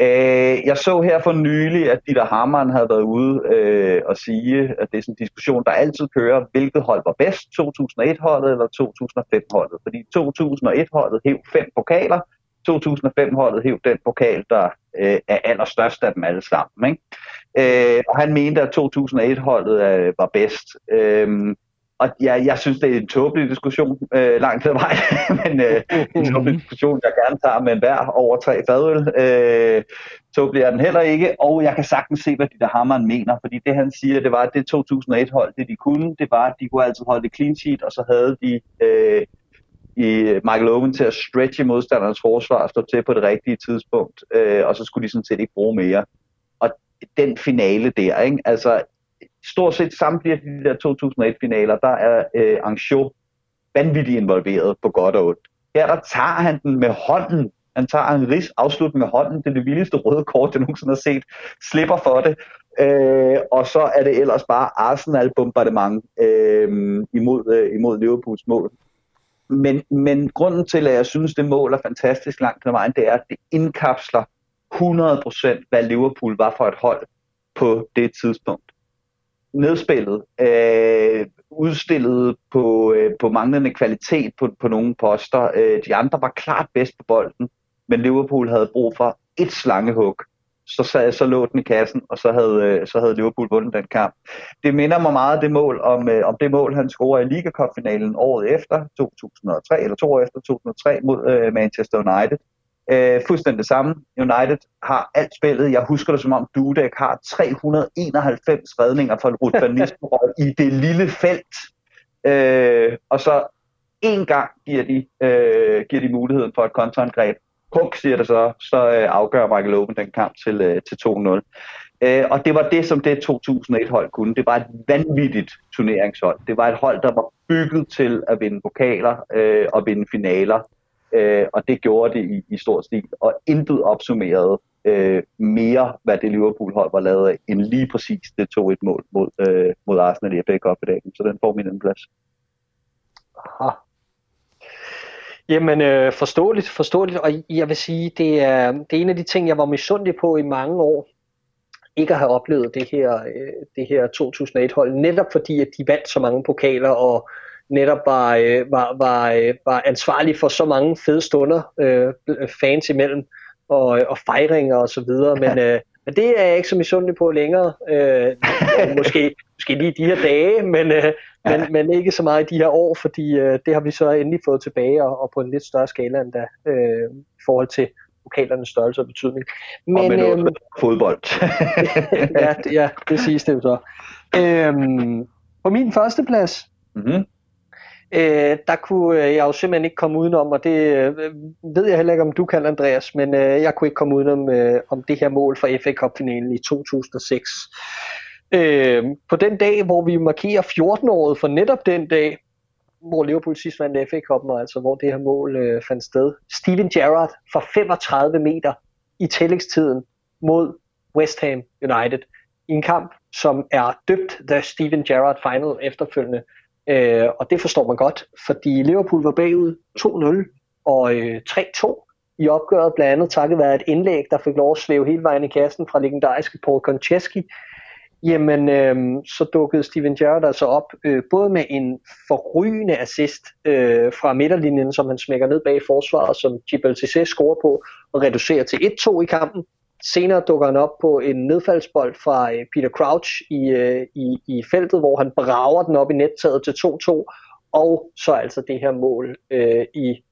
Øh, jeg så her for nylig, at Dieter Hamann havde været ude øh, og sige, at det er sådan en diskussion, der altid kører, hvilket hold var bedst, 2001-holdet eller 2005-holdet. Fordi 2001-holdet hæv fem pokaler, 2005-holdet hæv den pokal, der øh, er allerstørst af dem alle sammen. Ikke? Øh, og han mente, at 2001-holdet øh, var bedst. Øh, og ja, jeg synes, det er en tåbelig diskussion øh, langt til vej, men øh, en tåbelig diskussion, jeg gerne tager med enhver over tre fadøl. Øh, tåbelig er den heller ikke, og jeg kan sagtens se, hvad de der Hammeren mener, fordi det han siger, det var, at det 2001-hold, det de kunne, det var, at de kunne altid holde det clean sheet, og så havde de øh, i Michael Owen til at stretche modstandernes forsvar og stå til på det rigtige tidspunkt, øh, og så skulle de sådan set ikke bruge mere. Og den finale der, ikke? altså stort set samtlige af de der 2001-finaler, der er øh, Anjou vanvittigt involveret på godt og ondt. Her der tager han den med hånden. Han tager en ris afslutning med hånden. Det er det vildeste røde kort, jeg nogensinde har set. Slipper for det. Øh, og så er det ellers bare Arsenal-bombardement øh, imod, øh, imod Liverpools mål. Men, men grunden til, at jeg synes, det mål er fantastisk langt til vejen, det er, at det indkapsler 100% hvad Liverpool var for et hold på det tidspunkt nedspillet, øh, udstillet på, øh, på manglende kvalitet på, på nogle poster. Øh, de andre var klart bedst på bolden, men Liverpool havde brug for et slangehug. Så, så, så lå den i kassen, og så havde, øh, så havde Liverpool vundet den kamp. Det minder mig meget det mål om, øh, om det mål, han scorede i Liga året efter, 2003, eller to år efter 2003, mod øh, Manchester United. Øh, fuldstændig det samme. United har alt spillet. Jeg husker det som om Dudek har 391 redninger for Ruth van Nistelrooy i det lille felt. Øh, og så en gang giver de, øh, giver de muligheden for et kontraangreb. Huk, siger det så, så øh, afgør Michael Owen den kamp til, øh, til 2-0. Øh, og det var det, som det 2001-hold kunne. Det var et vanvittigt turneringshold. Det var et hold, der var bygget til at vinde pokaler øh, og vinde finaler øh, og det gjorde det i, i stor stil, og intet opsummerede øh, mere, hvad det Liverpool-hold var lavet af, end lige præcis det tog et mål mod, øh, mod Arsenal i FA Cup i dag. Så den får min anden plads. Aha. Jamen, øh, forståeligt, forståeligt, og jeg vil sige, det er, det er en af de ting, jeg var misundelig på i mange år, ikke at have oplevet det her, øh, det her 2008-hold, netop fordi, at de vandt så mange pokaler, og netop var, øh, var, var, øh, var ansvarlig for så mange fede stunder øh, fans imellem, og, og fejringer og så videre, men, øh, men det er jeg ikke så misundelig på længere. Øh, måske, måske lige de her dage, men, øh, men, men ikke så meget i de her år, fordi øh, det har vi så endelig fået tilbage, og, og på en lidt større skala end da, øh, i forhold til lokalernes størrelse og betydning. Men, og med øh, fodbold. ja, ja, det siges det jo så. Øhm, på min første plads, mm-hmm øh, der kunne øh, jeg jo simpelthen ikke komme udenom, og det øh, ved jeg heller ikke, om du kan, Andreas, men øh, jeg kunne ikke komme udenom øh, om det her mål for FA Cup-finalen i 2006. Øh, på den dag, hvor vi markerer 14-året for netop den dag, hvor Liverpool sidst vandt FA Cup'en, altså hvor det her mål øh, fandt sted. Steven Gerrard for 35 meter i tillægstiden mod West Ham United i en kamp, som er døbt The Steven Gerrard Final efterfølgende. Øh, og det forstår man godt, fordi Liverpool var bagud 2-0 og øh, 3-2 i opgøret, blandt andet takket være et indlæg, der fik lov at svæve hele vejen i kassen fra legendariske Paul Konchesky. Jamen, øh, så dukkede Steven Gerrard altså op, øh, både med en forrygende assist øh, fra midterlinjen, som han smækker ned bag forsvaret, som Gibraltar scorer på, og reducerer til 1-2 i kampen. Senere dukker han op på en nedfaldsbold fra øh, Peter Crouch i, øh, i, i feltet, hvor han brager den op i nettaget til 2-2, og så altså det her mål øh, i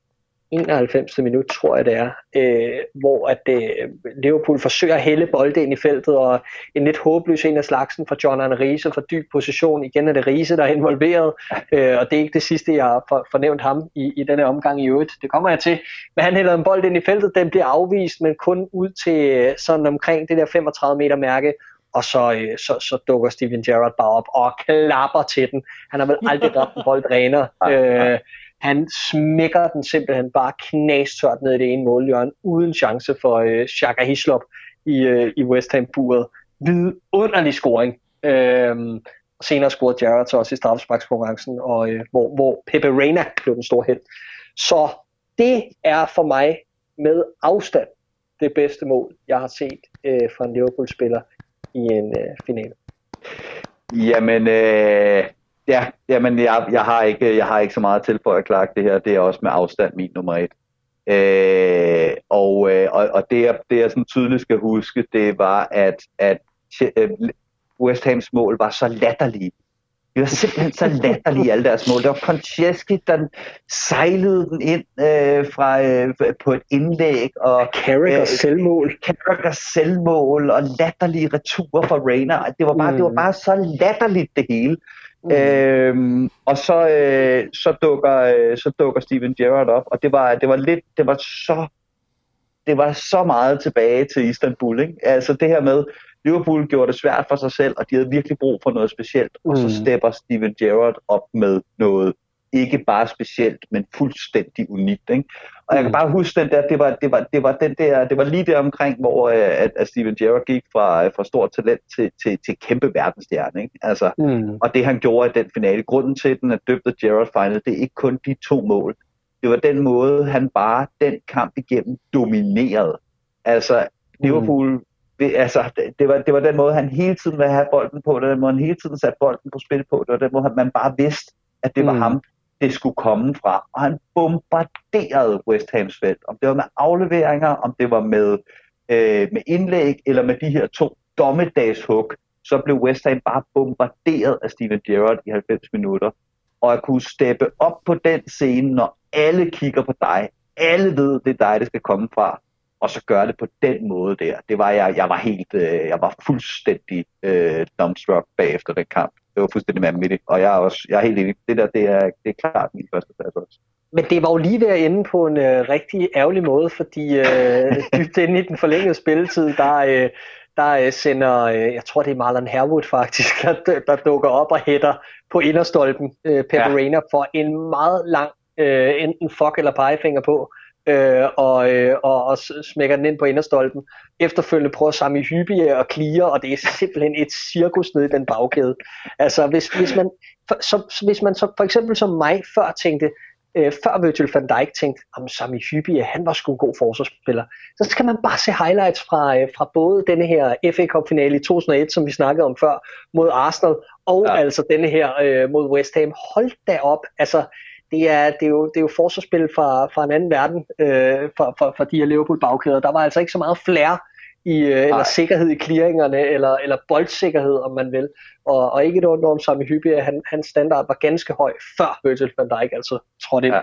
91. minut, tror jeg det er, øh, hvor at øh, Liverpool forsøger at hælde bolden ind i feltet, og en lidt håbløs en af slagsen fra John Arne Riese fra dyb position. Igen er det Riese, der er involveret, øh, og det er ikke det sidste, jeg har for, fornævnt ham i, i denne omgang i øvrigt. Det kommer jeg til. Men han hælder en bold ind i feltet, den bliver afvist, men kun ud til øh, sådan omkring det der 35 meter mærke, og så, øh, så, så dukker Steven Gerrard bare op og klapper til den. Han har vel aldrig ramt en bold renere. Øh, han smækker den simpelthen bare knastørt ned i det ene målhjørne, uden chance for øh, Shaka Hislop i, øh, i West Ham-buret. Vidunderlig scoring. Øh, senere scorede Jarrett så også i straffesparkskonkurrencen, og, øh, hvor, hvor Pepe Reina blev den store held. Så det er for mig med afstand det bedste mål, jeg har set øh, fra en Liverpool-spiller i en øh, finale. Jamen, øh, Ja, jamen jeg, jeg, har ikke, jeg har ikke så meget til for at klare det her. Det er også med afstand min nummer et. Øh, og, øh, og, og det, jeg, det jeg sådan tydeligt skal huske, det var, at, at øh, West Hams mål var så latterlige. Det var simpelthen så latterlige, alle deres mål. Det var Koncheski, der sejlede den ind øh, fra, øh, på et indlæg. Og, Carragher øh, selvmål. Carragher selvmål og latterlige returer fra Rainer. Det var bare, mm. det var bare så latterligt det hele. Mm. Øhm, og så, øh, så, dukker, øh, så dukker Steven Gerrard op, og det var, det var lidt, det var så det var så meget tilbage til Istanbul. Ikke? Altså det her med, Liverpool gjorde det svært for sig selv, og de havde virkelig brug for noget specielt. Mm. Og så mm. stepper Steven Gerrard op med noget ikke bare specielt, men fuldstændig unikt. Ikke? Og jeg kan bare huske den der, det var, det var, det var, den der, det var lige der omkring, hvor øh, at, at Steven Gerrard gik fra, fra stort talent til, til, til kæmpe verdensstjerne. Ikke? Altså, mm. Og det han gjorde i den finale, grunden til, at den er døbt af Gerrard Final, det er ikke kun de to mål. Det var den måde, han bare den kamp igennem dominerede. Altså, Liverpool mm det, altså, det, var, det var den måde, han hele tiden ville have bolden på, det var den måde, han hele tiden satte bolden på spil på, det var den måde, man bare vidste, at det var mm. ham, det skulle komme fra. Og han bombarderede West Hams felt, om det var med afleveringer, om det var med, øh, med indlæg, eller med de her to dommedagshug, så blev West Ham bare bombarderet af Steven Gerrard i 90 minutter. Og at kunne steppe op på den scene, når alle kigger på dig, alle ved, det er dig, det skal komme fra, og så gøre det på den måde der. Det var jeg, jeg var helt, øh, jeg var fuldstændig øh, dumbstruck bagefter den kamp. Det var fuldstændig vanvittigt, og jeg er også, jeg er helt enig. Det der, det er, det er klart min første plads også. Men det var jo lige ved at ende på en øh, rigtig ærgerlig måde, fordi øh, dybt inde i den forlængede spilletid, der, øh, der øh, sender, øh, jeg tror det er Marlon Herwood faktisk, der, der dukker op og hætter på inderstolpen øh, Pepper ja. for en meget lang øh, enten fuck eller pegefinger på øh, og, øh, og, og smækker den ind på inderstolpen. Efterfølgende prøver Sami Hyppie og clear, og det er simpelthen et cirkus nede i den bagkæde. Altså hvis, hvis, man, for, så, hvis man så for eksempel som mig før tænkte, øh, før Virgil van Dijk tænkte, om Sami Hyppie, han var sgu en god forsvarsspiller. Så skal man bare se highlights fra, øh, fra både denne her FA Cup finale i 2001, som vi snakkede om før, mod Arsenal, og ja. altså denne her øh, mod West Ham. Hold da op, altså det er, det er, jo, det er jo forsvarsspil fra, fra en anden verden øh, for, for, for de her Liverpool-bagkæder. Der var altså ikke så meget flair i, øh, eller sikkerhed i clearingerne, eller, eller boldsikkerhed, om man vil. Og, og ikke et ondt om Sami Hyppie, han, hans standard var ganske høj, før Virgil van Dijk altså trådte ind.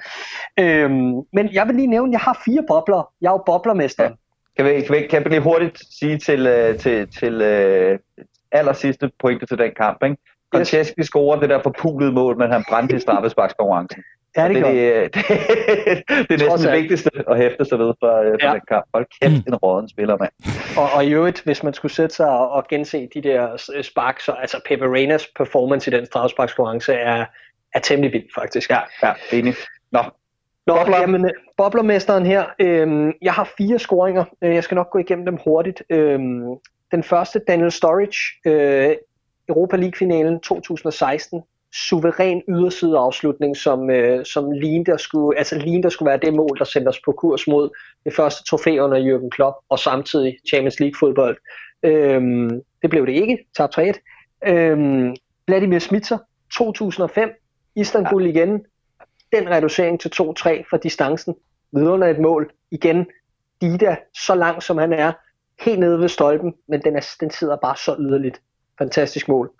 Ja. Øhm, men jeg vil lige nævne, at jeg har fire bobler. Jeg er jo boblermester. Ja. Kan vi, kan, vi, kan vi lige hurtigt sige til, til, til uh, aller sidste pointe til den kamp, ikke? Yes. scorer det der forpulede mål, men han brændte i straffesparkskonkurrencen. Ja, det, det, det, det, det er næsten det vigtigste at hæfte sig ved for, øh, for ja. den kamp. Hold kæft, en råden spiller, mand. Og, og i øvrigt, hvis man skulle sætte sig og, og gense de der øh, spark, så altså Pepe Reinas performance i den strafsparkskonkurrence er, er temmelig vild, faktisk. Ja, ja enig. Nå, Nå, Bobler. Jamen, øh, boblermesteren her. Øhm, jeg har fire scoringer. Jeg skal nok gå igennem dem hurtigt. Øhm, den første, Daniel Sturridge, øh, Europa League-finalen 2016 suveræn yderside afslutning, som, øh, som lignede, der skulle, altså lignede, der skulle være det mål, der sendte os på kurs mod det første trofæ under Jürgen Klopp, og samtidig Champions League fodbold. Øhm, det blev det ikke, tab 3-1. Øhm, Vladimir Smitser, 2005, Istanbul ja. igen, den reducering til 2-3 for distancen, vidunder et mål, igen, Dida, så lang som han er, helt nede ved stolpen, men den, er, den sidder bare så yderligt. Fantastisk mål.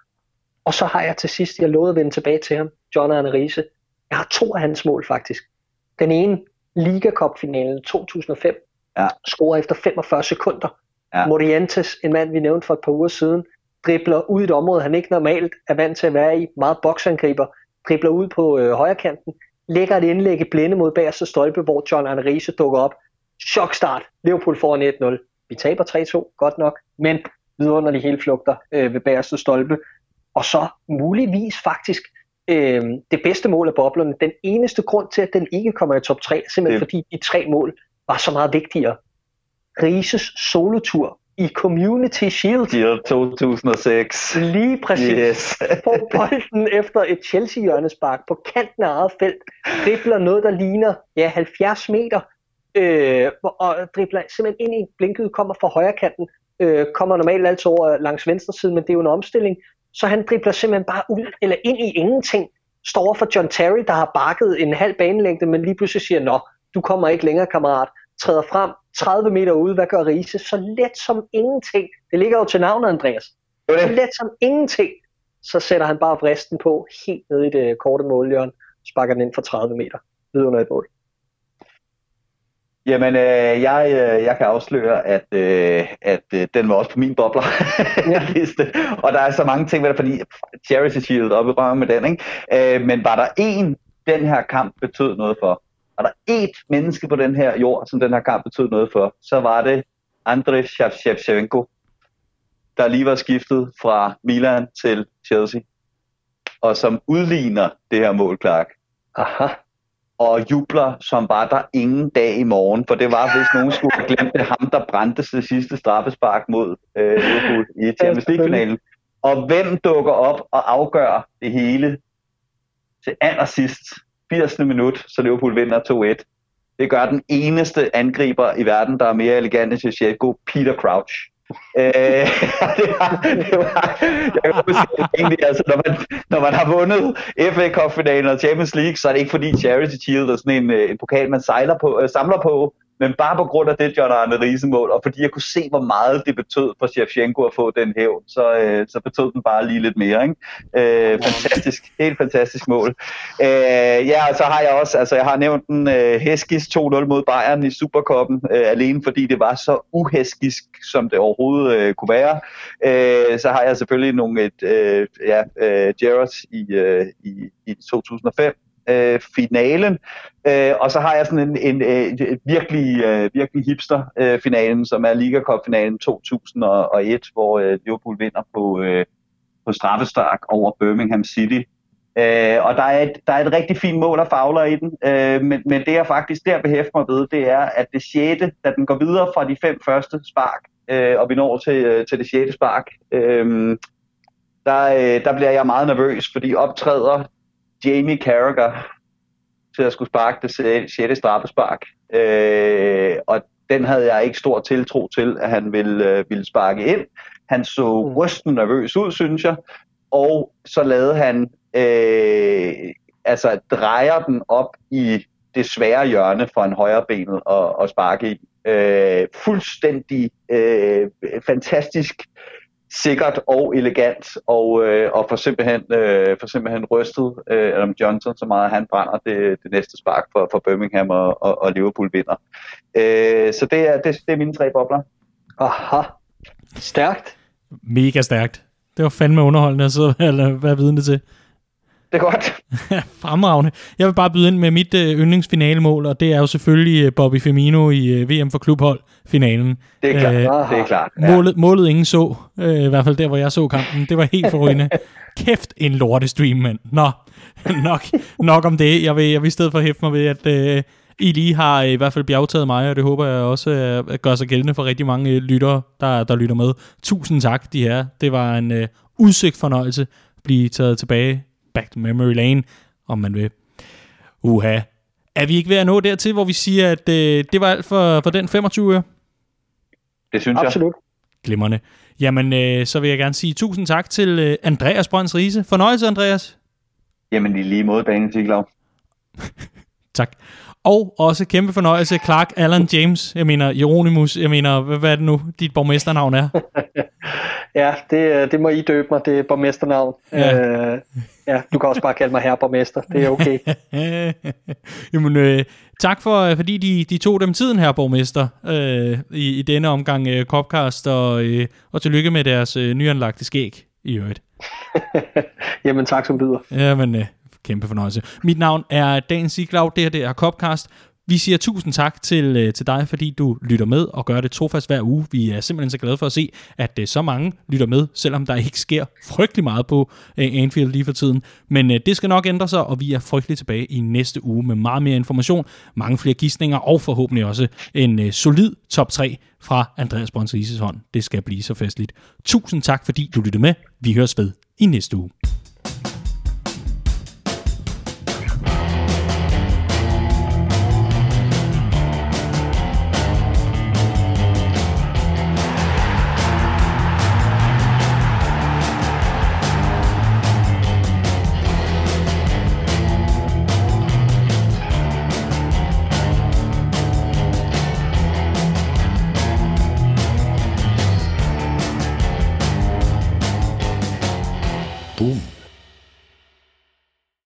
Og så har jeg til sidst, jeg lovede at vende tilbage til ham, John Arne Riese. Jeg har to af hans mål faktisk. Den ene, Liga Cup finalen 2005, ja. scorer efter 45 sekunder. Ja. Morientes, en mand vi nævnte for et par uger siden, dribler ud i et område, han ikke normalt er vant til at være i, meget boksangriber, dribler ud på øh, højre kanten, lægger et indlæg i blinde mod bagerste stolpe, hvor John Arne Riese dukker op. Chokstart. Liverpool får 1-0. Vi taber 3-2, godt nok, men vidunderlige hele flugter øh, ved bagerste stolpe og så muligvis faktisk øh, det bedste mål af boblerne. Den eneste grund til, at den ikke kommer i top 3, er simpelthen det. fordi de tre mål var så meget vigtigere. Rises solotur i Community Shield. Shield 2006. Lige præcis. Yes. Får bolden efter et Chelsea-hjørnespark på kanten af eget felt. Dribler noget, der ligner ja, 70 meter. Øh, og dribler simpelthen ind i blinket, kommer fra højre kanten. Øh, kommer normalt altid over langs venstre side, men det er jo en omstilling. Så han dribler simpelthen bare ud, eller ind i ingenting, står for John Terry, der har bakket en halv banelængde, men lige pludselig siger, nå, du kommer ikke længere, kammerat. træder frem 30 meter ude. Hvad gør Riese? Så let som ingenting. Det ligger jo til navnet, Andreas. Så let som ingenting. Så sætter han bare vristen på helt ned i det korte målhjørne. Sparker den ind for 30 meter. Et mål. Jamen, øh, jeg, øh, jeg kan afsløre, at, øh, at øh, den var også på min bobler liste. Og der er så mange ting med det, fordi Charity Shield op i røven med den, ikke? Øh, men var der en, den her kamp betød noget for, var der et menneske på den her jord, som den her kamp betød noget for, så var det Andrei Shevchenko, der lige var skiftet fra Milan til Chelsea, og som udligner det her mål, Clark. Aha og jubler som var der ingen dag i morgen, for det var, hvis nogen skulle have glemt det, ham, der brændte det sidste straffespark mod øh, Liverpool i Champions League-finalen. Og hvem dukker op og afgør det hele til allersidst, 80. minut, så Liverpool vinder 2-1. Det gør den eneste angriber i verden, der er mere elegant end Shevchenko, Peter Crouch øh, det var, det var, jeg kan huske, egentlig, altså, når, man, når man har vundet FA Cup-finalen og Champions League, så er det ikke fordi Charity Shield er sådan en, øh, en pokal, man sejler på, øh, samler på, men bare på grund af det John Arne Riese-mål, og fordi jeg kunne se, hvor meget det betød for Shevchenko at få den hævn, så, øh, så betød den bare lige lidt mere. Ikke? Øh, fantastisk, helt fantastisk mål. Øh, ja, og så har jeg også, altså jeg har nævnt den øh, Heskis 2-0 mod Bayern i Superkoppen, øh, alene fordi det var så uheskisk, som det overhovedet øh, kunne være. Øh, så har jeg selvfølgelig nogle et, øh, ja, øh, Gerrard i, øh, i, i 2005, øh, finalen. Øh, og så har jeg sådan en, en, øh, en, en virkelig, øh, virkelig hipster øh, finalen, som er Liga Cup finalen 2001, hvor øh, Liverpool vinder på, øh, på straffestark over Birmingham City. Øh, og der er, et, der er et rigtig fint mål af fagler i den, øh, men, men det jeg faktisk der behæfter mig ved, det er, at det sjette, da den går videre fra de fem første spark, øh, og vi når til, øh, til det sjette spark, øh, der, øh, der bliver jeg meget nervøs, fordi optræder Jamie Carragher til at skulle sparke det 6. straffespark. Øh, og den havde jeg ikke stor tiltro til, at han ville, øh, ville sparke ind. Han så mm. rysten nervøs ud, synes jeg. Og så lavede han, øh, altså drejer den op i det svære hjørne for en højre benet og, og sparke i. Øh, fuldstændig øh, fantastisk sikkert og elegant, og, øh, og for simpelthen, øh, for simpelthen rystet øh, Adam Johnson så meget, at han brænder det, det næste spark for, for Birmingham, og, og, og Liverpool vinder. Øh, så det er, det, det er mine tre bobler. Aha, stærkt. Mega stærkt. Det var fandme underholdende at sidde eller være vidne til. Det er godt. Fremragende. Jeg vil bare byde ind med mit øh, yndlingsfinalemål, og det er jo selvfølgelig øh, Bobby Firmino i øh, VM for klubhold finalen. Det er klart. Øh, det er klart. Ja. Målet, målet ingen så, øh, i hvert fald der, hvor jeg så kampen. Det var helt forrygende. Kæft en lortestream, mand. Nå, nok, nok om det. Jeg vil, jeg vil i stedet for hæfte mig ved, at øh, I lige har i hvert fald bjergtaget mig, og det håber jeg også øh, gør sig gældende for rigtig mange øh, lyttere, der, der lytter med. Tusind tak, de her. Det var en øh, udsigt fornøjelse at blive taget tilbage back to memory lane, om man vil. Uha. Er vi ikke ved at nå dertil, hvor vi siger, at øh, det var alt for, for den 25 Det synes jeg. Absolut. Glimrende. Jamen, øh, så vil jeg gerne sige tusind tak til øh, Andreas Brønds Riese. Fornøjelse, Andreas. Jamen, i lige måde, Daniel Siglaug. tak. Og også kæmpe fornøjelse, Clark Allen James. Jeg mener, Jeronimus. Jeg mener, hvad, hvad er det nu, dit borgmesternavn er? ja, det, det må I døbe mig. Det er borgmesternavn. Ja. Øh, ja, du kan også bare kalde mig herre borgmester. Det er okay. Jamen, øh, tak for, fordi de, de tog dem tiden her, borgmester, øh, i, i denne omgang øh, Copcast, og, øh, og tillykke med deres øh, nyanlagte skæg i øvrigt. Jamen, tak som byder. Jamen, øh, kæmpe fornøjelse. Mit navn er Dan Siglaug, det her det er Copcast. Vi siger tusind tak til, øh, til dig, fordi du lytter med og gør det trofast hver uge. Vi er simpelthen så glade for at se, at øh, så mange lytter med, selvom der ikke sker frygtelig meget på øh, Anfield lige for tiden. Men det skal nok ændre sig, og vi er frygtelig tilbage i næste uge med meget mere information, mange flere gissninger og forhåbentlig også en solid top 3 fra Andreas Brøns hånd. Det skal blive så festligt. Tusind tak, fordi du lyttede med. Vi høres ved i næste uge.